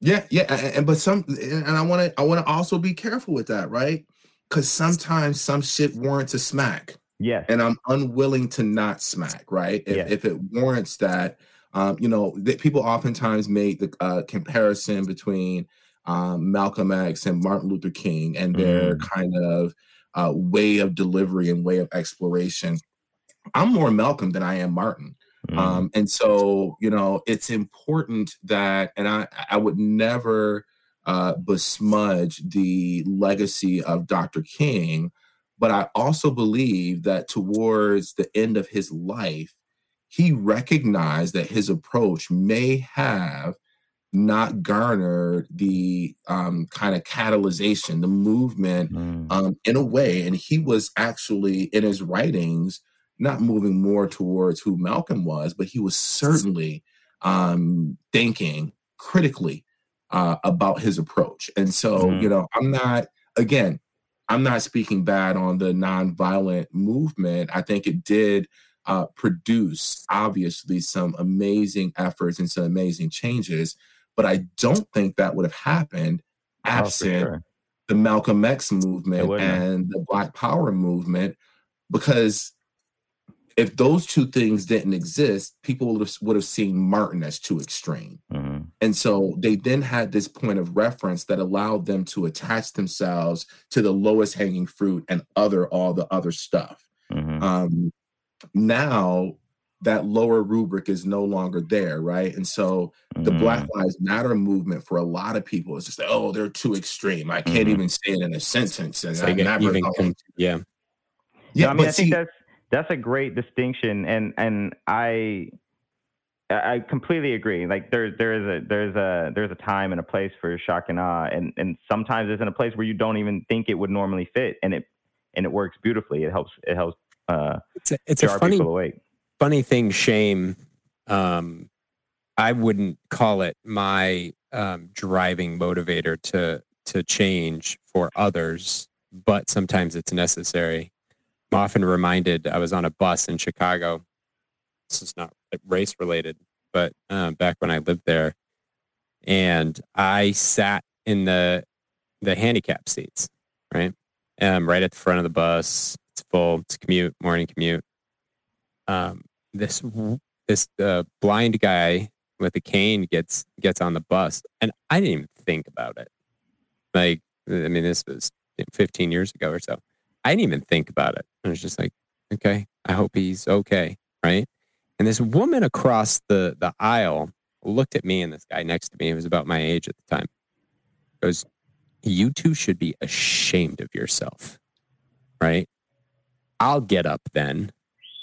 Yeah, yeah, and, but some, and I want to, I want to also be careful with that, right? Because sometimes some shit warrants a smack. Yeah, and I'm unwilling to not smack, right? If, if it warrants that, um, you know, that people oftentimes make the uh, comparison between um, Malcolm X and Martin Luther King and their mm. kind of uh, way of delivery and way of exploration. I'm more Malcolm than I am Martin. Mm. Um, and so, you know, it's important that, and I, I would never uh, besmudge the legacy of Dr. King, but I also believe that towards the end of his life, he recognized that his approach may have not garnered the um, kind of catalyzation, the movement mm. um, in a way. And he was actually in his writings not moving more towards who Malcolm was, but he was certainly um, thinking critically uh, about his approach. And so, mm-hmm. you know, I'm not, again, I'm not speaking bad on the nonviolent movement. I think it did uh, produce, obviously, some amazing efforts and some amazing changes. But I don't think that would have happened oh, absent oh, sure. the Malcolm X movement and the Black Power movement, because if those two things didn't exist, people would have, would have seen Martin as too extreme. Mm-hmm. And so they then had this point of reference that allowed them to attach themselves to the lowest hanging fruit and other all the other stuff. Mm-hmm. Um, now that lower rubric is no longer there, right? And so the mm-hmm. Black Lives Matter movement for a lot of people is just like, oh, they're too extreme. I can't mm-hmm. even say it in a sentence. And I never, even, yeah. Yeah, no, I mean, I think see, that's that's a great distinction, and and I I completely agree. Like there there is a there's a there's a time and a place for shock and awe, and and sometimes it's in a place where you don't even think it would normally fit, and it and it works beautifully. It helps it helps. Uh, it's a, it's a funny funny thing. Shame. Um, I wouldn't call it my um, driving motivator to to change for others, but sometimes it's necessary. I'm often reminded I was on a bus in Chicago. This is not race related, but um, back when I lived there, and I sat in the the handicap seats, right, um, right at the front of the bus. It's full. It's commute, morning commute. Um, this this uh, blind guy with a cane gets gets on the bus, and I didn't even think about it. Like, I mean, this was 15 years ago or so. I didn't even think about it. I was just like, okay, I hope he's okay. Right. And this woman across the, the aisle looked at me and this guy next to me, who was about my age at the time, goes, You two should be ashamed of yourself. Right. I'll get up then.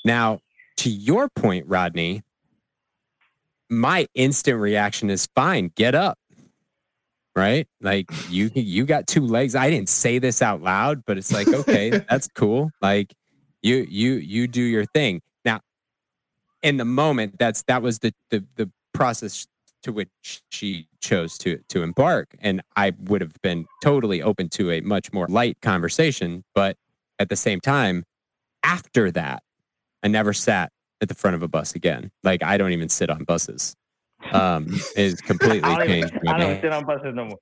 Now, to your point, Rodney, my instant reaction is fine, get up. Right? Like you you got two legs. I didn't say this out loud, but it's like, okay, that's cool. Like you you you do your thing. Now, in the moment, that's that was the the the process to which she chose to to embark. And I would have been totally open to a much more light conversation. But at the same time, after that, I never sat at the front of a bus again. Like I don't even sit on buses. Um, is completely I changed. don't, I don't sit on buses no more.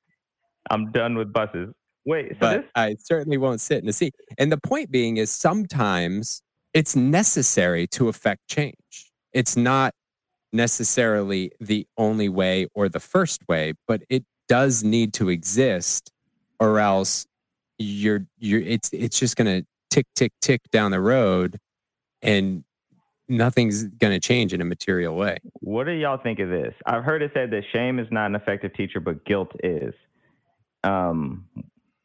I'm done with buses. Wait, so but this I certainly won't sit in a seat. And the point being is sometimes it's necessary to affect change. It's not necessarily the only way or the first way, but it does need to exist, or else you're you're it's it's just gonna tick tick tick down the road, and nothing's gonna change in a material way. What do y'all think of this? I've heard it said that shame is not an effective teacher, but guilt is. Um,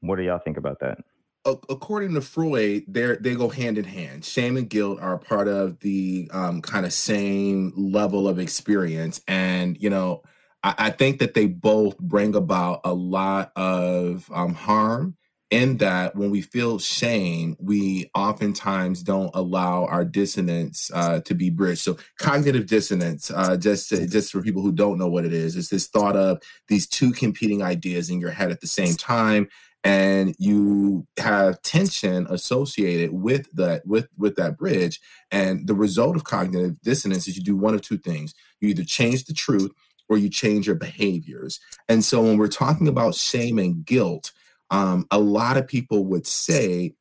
what do y'all think about that? According to Freud, they they go hand in hand. Shame and guilt are part of the um, kind of same level of experience, and you know, I, I think that they both bring about a lot of um, harm. In that, when we feel shame, we oftentimes don't allow our dissonance uh, to be bridged. So, cognitive dissonance, uh, just to, just for people who don't know what it is, is this thought of these two competing ideas in your head at the same time and you have tension associated with that with with that bridge. And the result of cognitive dissonance is you do one of two things. You either change the truth or you change your behaviors. And so when we're talking about shame and guilt um, a lot of people would say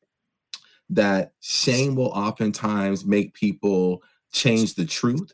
that shame will oftentimes make people change the truth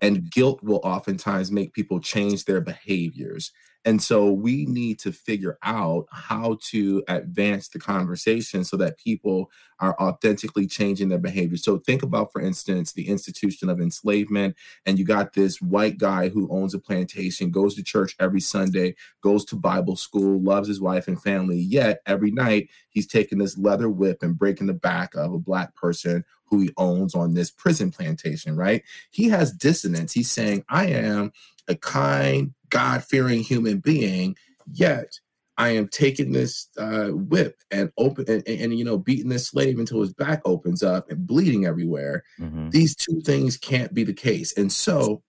and guilt will oftentimes make people change their behaviors and so we need to figure out how to advance the conversation so that people are authentically changing their behavior. So think about, for instance, the institution of enslavement, and you got this white guy who owns a plantation, goes to church every Sunday, goes to Bible school, loves his wife and family, yet every night he's taking this leather whip and breaking the back of a black person who he owns on this prison plantation, right? He has dissonance. He's saying, I am a kind, God fearing human being, yet I am taking this uh, whip and open and, and, you know beating this slave until his back opens up and bleeding everywhere. Mm-hmm. These two things can't be the case, and so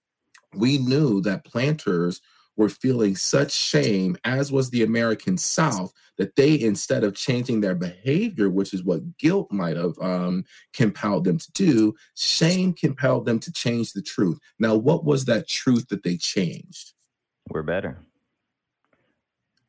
we knew that planters were feeling such shame, as was the American South, that they, instead of changing their behavior, which is what guilt might have um, compelled them to do, shame compelled them to change the truth. Now, what was that truth that they changed? We're better.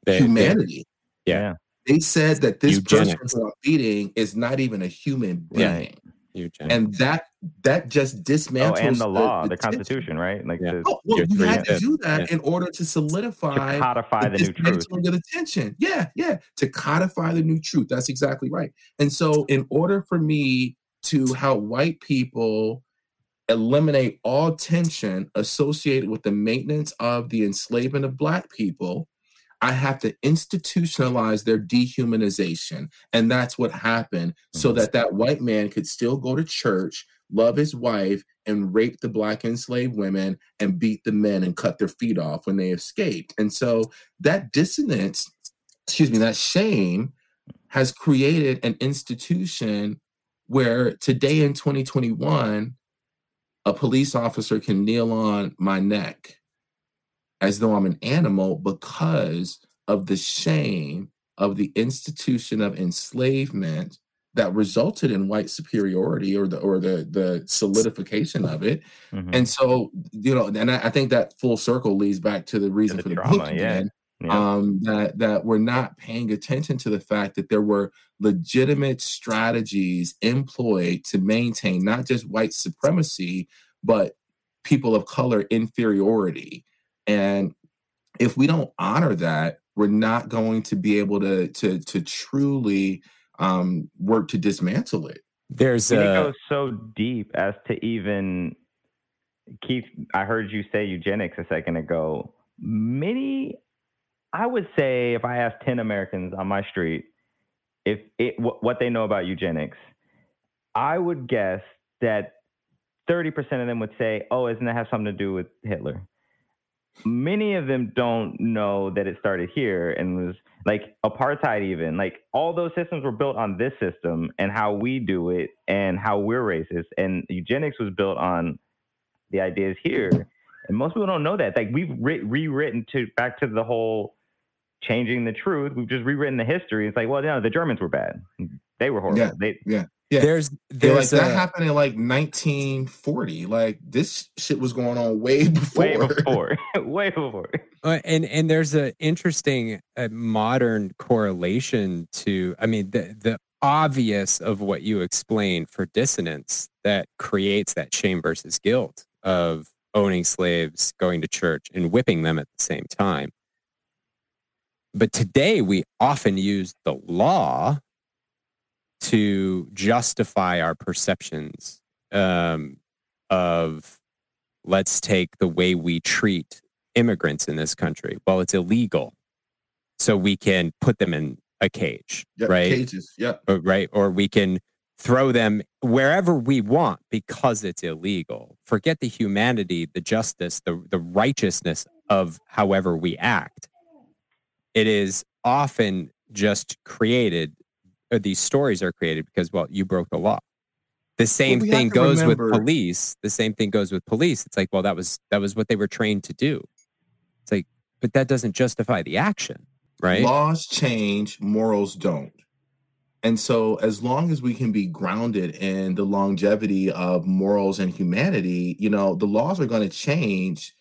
They- they- Humanity. Yeah. They said that this Eugenics. person who I'm beating is not even a human Yeah. being. Eugenics. And that that just Oh, dismantles and the law, the, tension. Constitution, right? Like Yeah. the, Oh, well, You're had to do that yeah. in order to to solidify codify the new truth. dismantling of the tension. Yeah, yeah. To codify the new truth. That's exactly right. And so, in order for me to help white people eliminate all tension associated with the maintenance of the enslavement of black people, I have to institutionalize their dehumanization. And that's what happened so Mhm. that that white man could still go to church, love his wife, and rape the black enslaved women and beat the men and cut their feet off when they escaped. And so that dissonance, excuse me, that shame has created an institution where today in 2021, a police officer can kneel on my neck as though I'm an animal because of the shame of the institution of enslavement that resulted in white superiority or the or the the solidification of it. Mhm. And so, you know, and I, I think that full circle leads back to the reason the for the trauma, book yeah. Again. Yeah. Um, that that we're not paying attention to the fact that there were legitimate strategies employed to maintain not just white supremacy, but people of color inferiority. And if we don't honor that, we're not going to be able to to to truly um, work to dismantle it. There's And it goes so deep as to even Keith. I heard you say eugenics a second ago. Many, I would say, if I asked ten Americans on my street if it wh- what they know about eugenics, I would guess that thirty percent of them would say, "Oh, doesn't that have something to do with Hitler?" Many of them don't know that it started here and was like apartheid even. Like all those systems were built on this system and how we do it and how we're racist and eugenics was built on the ideas here. And most people don't know that. Like we've re- rewritten to back to the whole changing the truth we've just rewritten the history it's like well no the germans were bad they were horrible Yeah. they Yeah. there's Yeah, like there's that happened in like 1940. Like this shit was going on way before. way before way before Uh, and and there's an interesting uh, modern correlation to i mean the the obvious of what you explain for dissonance that creates that shame versus guilt of owning slaves going to church and whipping them at the same time but today we often use the law to justify our perceptions um, of let's take the way we treat immigrants in this country. Well, it's illegal. So we can put them in a cage, Yep, right? Cages. Yep. Or- right? Or we can throw them wherever we want because it's illegal. Forget the humanity, the justice, the, the righteousness of however we act. It is often just created, or these stories are created because, well, you broke the law. The same we thing goes with police. The same thing goes with police. It's like, well, that was that was what they were trained to do. It's like, but that doesn't justify the action, right? Laws change, morals don't. And so, as long as we can be grounded in the longevity of morals and humanity, you know, the laws are going to change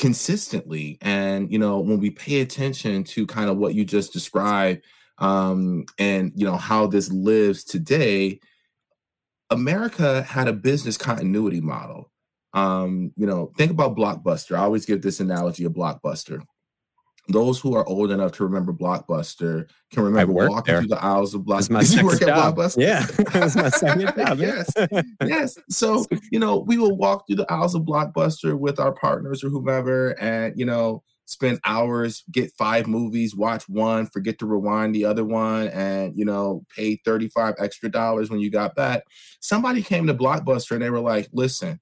consistently. And, you know, when we pay attention to kind of what you just described um, and, you know, how this lives today, America had a business continuity model. Um, you know, think about Blockbuster. I always give this analogy of Blockbuster those who are old enough to remember Blockbuster can remember walking there. through the aisles of That's Blockbuster. my you work at job. Blockbuster? Yeah, that was my second job. yes, yes. So you know, we will walk through the aisles of Blockbuster with our partners or whomever, and you know, spend hours, get five movies, watch one, forget to rewind the other one, and you know, pay thirty five extra dollars when you got back. Somebody came to Blockbuster and they were like, "Listen,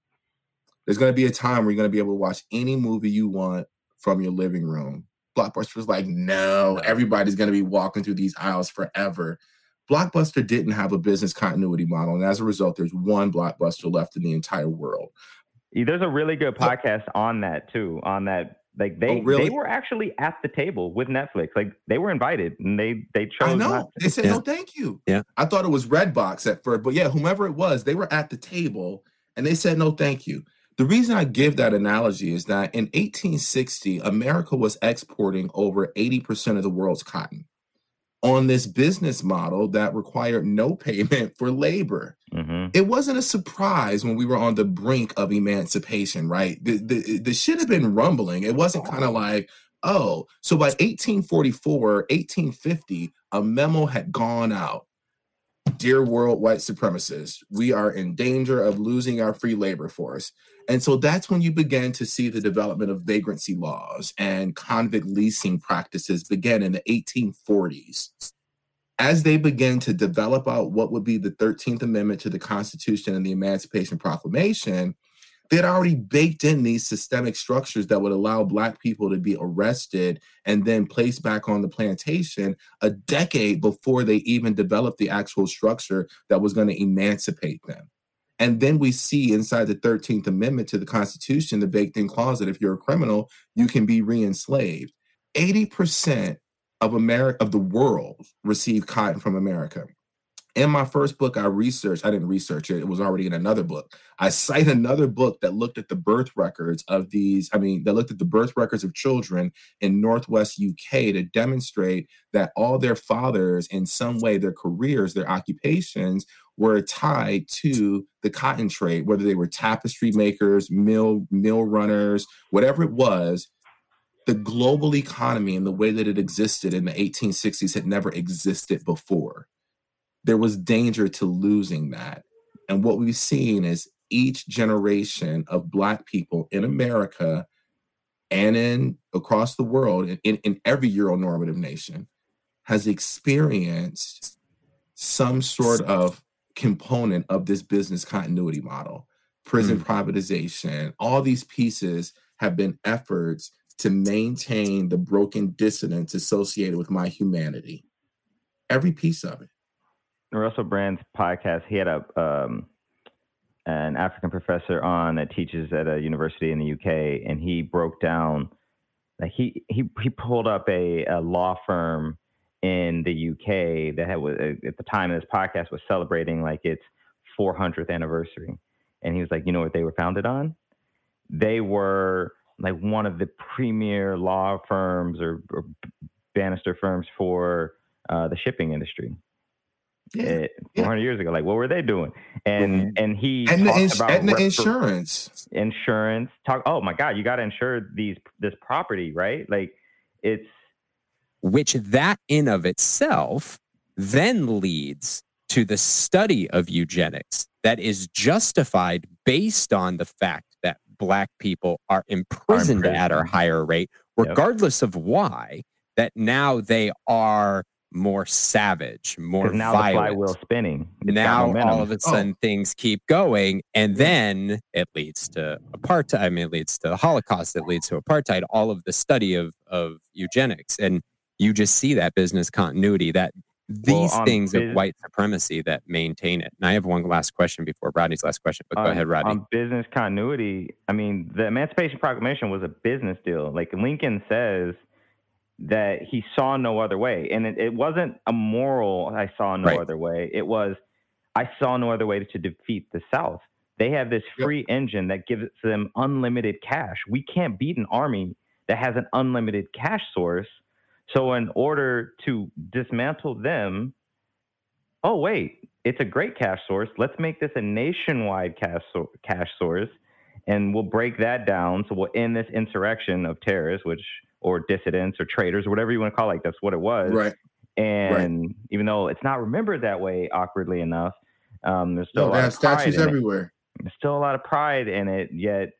there's going to be a time where you're going to be able to watch any movie you want from your living room." Blockbuster was like, no, everybody's going to be walking through these aisles forever. Blockbuster didn't have a business continuity model. And as a result, there's one Blockbuster left in the entire world. There's a really good podcast on that too. On that, like they Oh, really? they were actually at the table with Netflix. Like they were invited and they they chose. I know. not. They said, Yeah. no, thank you. Yeah. I thought it was Redbox at first, but yeah, whomever it was, they were at the table and they said, no, thank you. The reason I give that analogy is that in 1860, America was exporting over 80% of the world's cotton on this business model that required no payment for labor. Mhm. it wasn't a surprise when we were on the brink of emancipation, right? The the, the shit had been rumbling. It wasn't kind of like, oh, so by 1844, 1850, a memo had gone out. Dear world white supremacists, we are in danger of losing our free labor force. And so that's when you begin to see the development of vagrancy laws and convict leasing practices begin in the 1840s as they begin to develop out what would be the 13th Amendment to the Constitution and the Emancipation Proclamation, they had already baked in these systemic structures that would allow Black people to be arrested and then placed back on the plantation a decade before they even developed the actual structure that was going to emancipate them. And then we see inside the 13th Amendment to the Constitution the baked in clause that if you're a criminal, you can be re enslaved. 80% of America of the world received cotton from America. In my first book, I researched, I didn't research it, it was already in another book. I cite another book that looked at the birth records of these, I mean, that looked at the birth records of children in Northwest UK to demonstrate that all their fathers, in some way, their careers, their occupations, were tied to the cotton trade, whether they were tapestry makers, mill, mill runners, whatever it was, the global economy and the way that it existed in the 1860s had never existed before. There was danger to losing that. And what we've seen is each generation of Black people in America and in across the world, in, in every Euronormative nation, has experienced some sort of component of this business continuity model. Prison mm. privatization, all these pieces have been efforts to maintain the broken dissonance associated with my humanity. Every piece of it. Russell Brand's podcast, he had a um, an African professor on that teaches at a university in the UK, and he broke down like he he he pulled up a, a law firm in the UK that had at the time of this podcast was celebrating like its 400th anniversary, and he was like, you know what they were founded on? They were like one of the premier law firms or, or barrister firms for uh, the shipping industry. Yeah, 400 years ago, like what were they doing? And mm-hmm. and he and the, ins- and the insurance, insurance. Talk. Oh my God, you got to insure these this property, right? Like it's which that in of itself then leads to the study of eugenics that is justified based on the fact that black people are imprisoned, at a higher rate, regardless yep. of why, that now they are more savage, more now violent. the flywheel spinning. It's now all of a oh. sudden oh. things keep going, and then it leads to apartheid. I mean, it leads to the Holocaust. It leads to apartheid. All of the study of of eugenics, and you just see that business continuity, that these well, things biz- of white supremacy that maintain it. And I have one last question before Rodney's last question, but go ahead, Rodney. On business continuity, I mean, the Emancipation Proclamation was a business deal. Like Lincoln says that he saw no other way. And it, it wasn't a moral, I saw no right. other way. It was, I saw no other way to defeat the South. They have this free yep. engine that gives them unlimited cash. We can't beat an army that has an unlimited cash source so, in order to dismantle them, oh, wait, it's a great cash source. Let's make this a nationwide cash, so- cash source and we'll break that down. So, we'll end this insurrection of terrorists, which, or dissidents or traitors or whatever you want to call it. Like, that's what it was. Right. And right. even though it's not remembered that way, awkwardly enough, um, there's still no, they have statues everywhere. It. There's still a lot of pride in it, yet.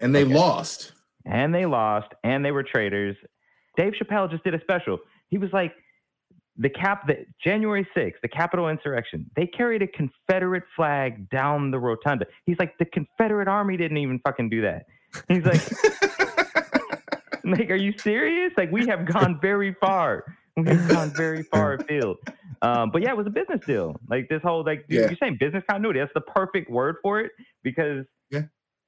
And they okay. lost. And they lost, and they were traitors, Dave Chappelle just did a special. He was like, the cap the January 6th, the Capitol insurrection, they carried a Confederate flag down the rotunda. He's like, the Confederate Army didn't even fucking do that. He's like, like, are you serious? Like, we have gone very far. We've gone very far afield. Um, but yeah, it was a business deal. Like this whole like yeah. you're saying business continuity. That's the perfect word for it because yeah.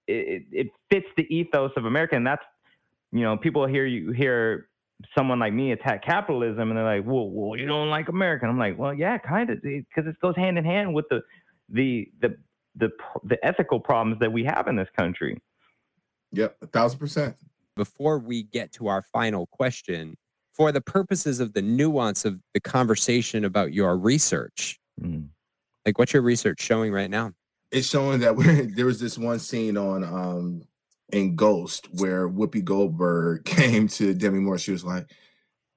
it, it fits the ethos of America, and that's you know people hear you hear someone like me attack capitalism and they're like, well, well, you don't like America. I'm like, well, yeah, kind of, because it goes hand in hand with the, the, the, the, the ethical problems that we have in this country. Yep, a thousand percent. Before we get to our final question, for the purposes of the nuance of the conversation about your research, mm. like what's your research showing right now? It's showing that there was this one scene on um, in Ghost where Whoopi Goldberg came to Demi Moore. She was like,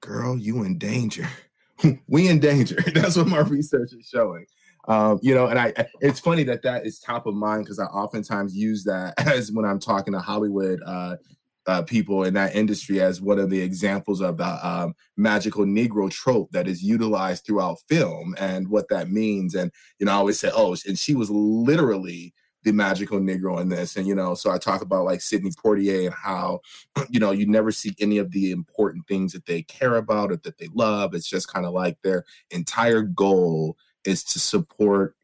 "Girl, you in danger. we in danger." That's what my research is showing. Um, you know, and I, it's funny that that is top of mind because I oftentimes use that as when I'm talking to Hollywood uh, uh, people in that industry as one of the examples of the um, magical Negro trope that is utilized throughout film and what that means. And you know, I always say, "Oh," and she was literally the magical Negro in this. And, you know, so I talk about like Sidney Poitier and how, you know, you never see any of the important things that they care about or that they love. It's just kind of like their entire goal is to support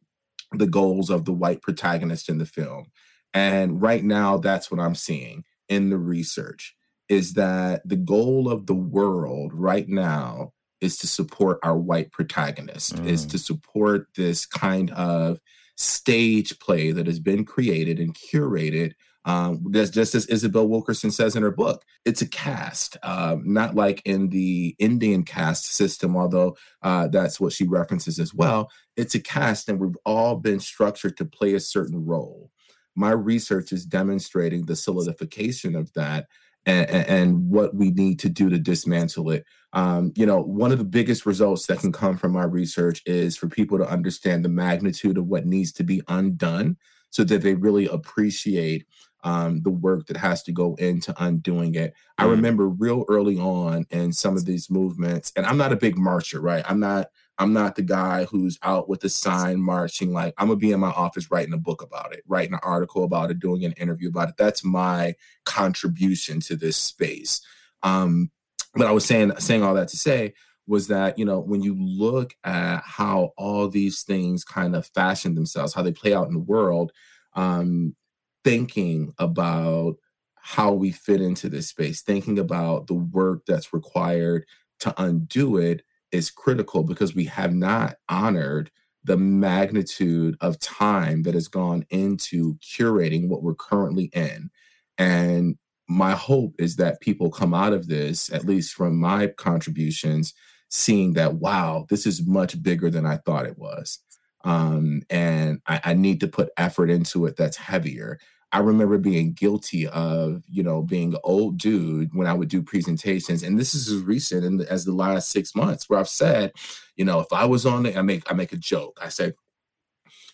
the goals of the white protagonist in the film. And right now, that's what I'm seeing in the research is that the goal of the world right now is to support our white protagonist, mm. is to support this kind of stage play that has been created and curated um, just, just as Isabel Wilkerson says in her book, it's a cast, um, not like in the Indian caste system, although uh, that's what she references as well. It's a cast, and we've all been structured to play a certain role. My research is demonstrating the solidification of that and, and what we need to do to dismantle it. Um, you know, one of the biggest results that can come from our research is for people to understand the magnitude of what needs to be undone so that they really appreciate um, the work that has to go into undoing it. I Mm. remember real early on in some of these movements, and I'm not a big marcher, right? I'm not. I'm not the guy who's out with a sign marching. Like I'm gonna be in my office writing a book about it, writing an article about it, doing an interview about it. That's my contribution to this space. Um, but I was saying saying all that to say was that you know when you look at how all these things kind of fashion themselves, how they play out in the world, um, thinking about how we fit into this space, thinking about the work that's required to undo it is critical because we have not honored the magnitude of time that has gone into curating what we're currently in. And my hope is that people come out of this, at least from my contributions, seeing that, wow, this is much bigger than I thought it was. Um, and I, I need to put effort into it that's heavier. I remember being guilty of, you know, being old dude when I would do presentations, and this is as recent in the, as the last six months, where I've said, you know, if I was on the, I make I make a joke. I said,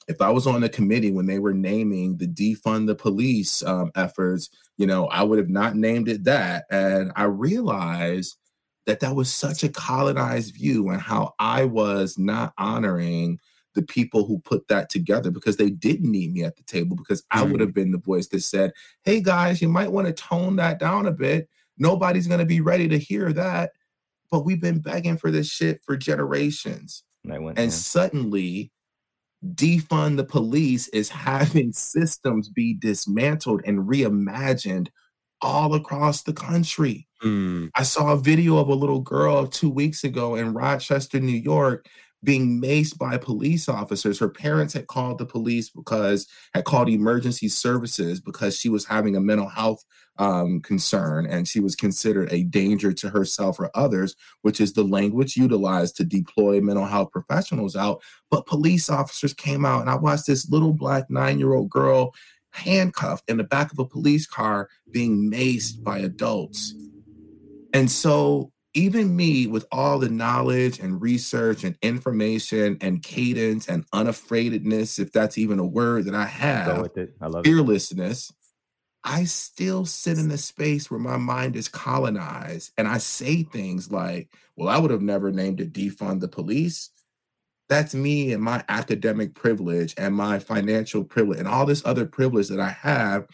if I was on the committee when they were naming the defund the police um, efforts, you know, I would have not named it that. And I realized that that was such a colonized view and how I was not honoring the people who put that together because they didn't need me at the table because I would have been the voice that said, "Hey guys, you might want to tone that down a bit. Nobody's going to be ready to hear that." But we've been begging for this shit for generations. And went, And yeah. suddenly defund the police is having systems be dismantled and reimagined all across the country. Mm, I saw a video of a little girl two weeks ago in Rochester, New York, being maced by police officers. Her parents had called the police because had called emergency services because she was having a mental health um, concern and she was considered a danger to herself or others, which is the language utilized to deploy mental health professionals out. But police officers came out, and I watched this little black nine year old girl handcuffed in the back of a police car being maced by adults. And so, even me, with all the knowledge and research and information and cadence and unafraidedness, if that's even a word that I Go have, with it. I love it. fearlessness, I still sit in a space where my mind is colonized and I say things like, well, I would have never named it defund the police. That's me and my academic privilege and my financial privilege and all this other privilege that I have.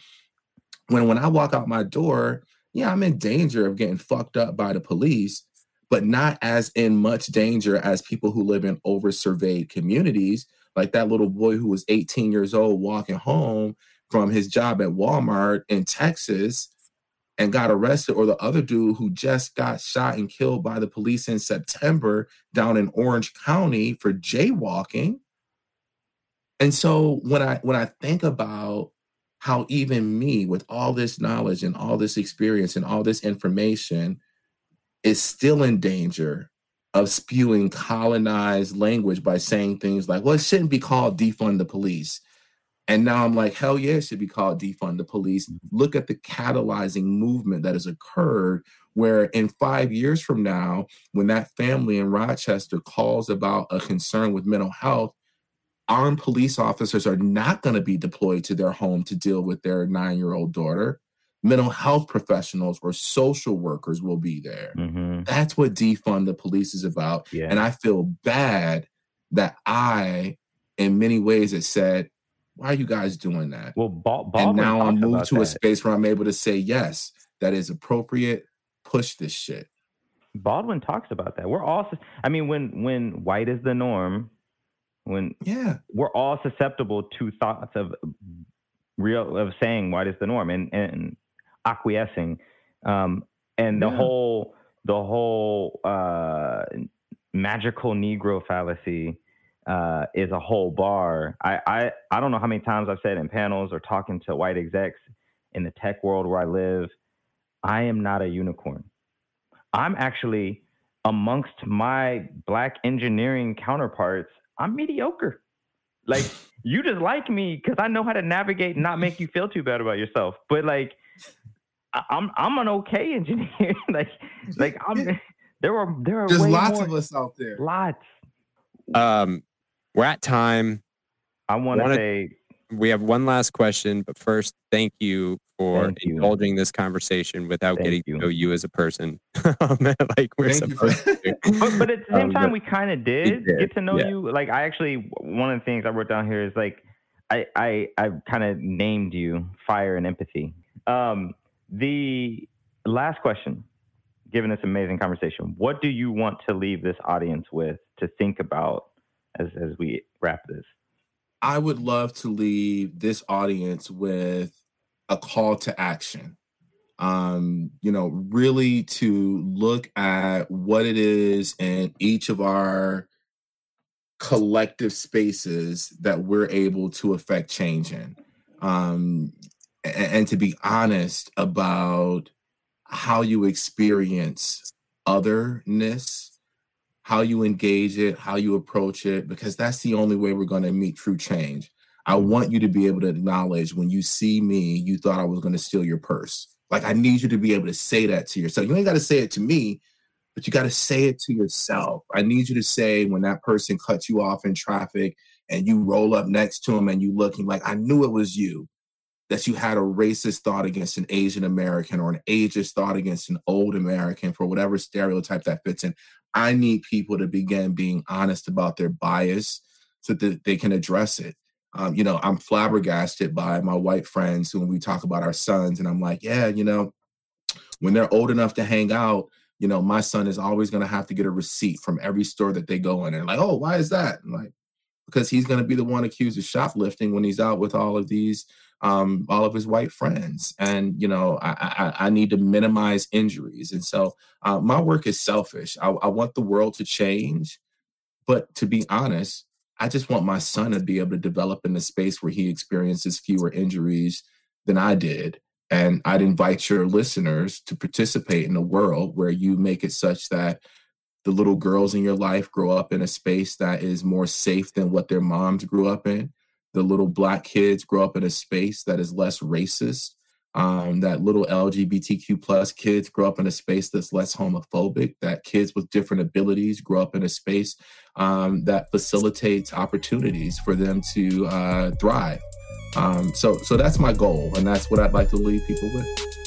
When when I walk out my door, yeah, I'm in danger of getting fucked up by the police, but not as in much danger as people who live in over-surveyed communities, like that little boy who was 18 years old walking home from his job at Walmart in Texas and got arrested, or the other dude who just got shot and killed by the police in September down in Orange County for jaywalking. And so when I when I think about how even me with all this knowledge and all this experience and all this information is still in danger of spewing colonized language by saying things like, well, it shouldn't be called defund the police. And now I'm like, hell yeah, it should be called defund the police. Look at the catalyzing movement that has occurred where in five years from now, when that family in Rochester calls about a concern with mental health, armed police officers are not going to be deployed to their home to deal with their nine year old daughter. Mental health professionals or social workers will be there. hmm That's what defund the police is about. Yeah. And I feel bad that I, in many ways, have said, why are you guys doing that? well, Bal- and now I'm moved to a space where I'm able to say, yes, that is appropriate. Push this shit. Baldwin talks about that. We're all, I mean, when when white is the norm, when Yeah. we're all susceptible to thoughts of real of saying white is the norm and and acquiescing, um, and the Yeah. whole the whole uh, magical Negro fallacy uh, is a whole bar. I, I I don't know how many times I've said in panels or talking to white execs in the tech world where I live, I am not a unicorn. I'm actually amongst my black engineering counterparts, I'm mediocre. Like you just like me because I know how to navigate and not make you feel too bad about yourself. But like I, I'm I'm an okay engineer. like like I'm there are there are There's lots more, of us out there. lots. Um, we're at time. I want to Wanna- say We have one last question, but first, thank you for Thank you. indulging this conversation without Thank getting you. to know you as a person. like we're Thank you for- to. but, but at the same Um, time, we kind of did, did, get to know yeah. you. Like, I actually, one of the things I wrote down here is like, I, I, I kind of named you fire and empathy. Um, the last question, given this amazing conversation, what do you want to leave this audience with to think about as, as we wrap this? I would love to leave this audience with a call to action. Um, you know, really to look at what it is in each of our collective spaces that we're able to affect change in. Um, a- and, to be honest about how you experience otherness how you engage it, how you approach it, because that's the only way we're going to meet true change. I want you to be able to acknowledge when you see me, you thought I was going to steal your purse. Like, I need you to be able to say that to yourself. You ain't got to say it to me, but you got to say it to yourself. I need you to say when that person cuts you off in traffic and you roll up next to him and you looking like, I knew it was you, that you had a racist thought against an Asian American or an ageist thought against an old American for whatever stereotype that fits in. I need people to begin being honest about their bias so that they can address it. Um, you know, I'm flabbergasted by my white friends when we talk about our sons, and I'm like, yeah, you know, when they're old enough to hang out, you know, my son is always going to have to get a receipt from every store that they go in. And like, oh, why is that? I'm like, because he's going to be the one accused of shoplifting when he's out with all of these, um, all of his white friends. And you know, I, I, I need to minimize injuries. And so, uh, my work is selfish. I, I want the world to change, but to be honest, I just want my son to be able to develop in a space where he experiences fewer injuries than I did. And I'd invite your listeners to participate in a world where you make it such that the little girls in your life grow up in a space that is more safe than what their moms grew up in. The little black kids grow up in a space that is less racist. Um, that little LGBTQ plus kids grow up in a space that's less homophobic. That kids with different abilities grow up in a space um, that facilitates opportunities for them to uh, thrive. Um, so, so that's my goal, and that's what I'd like to leave people with.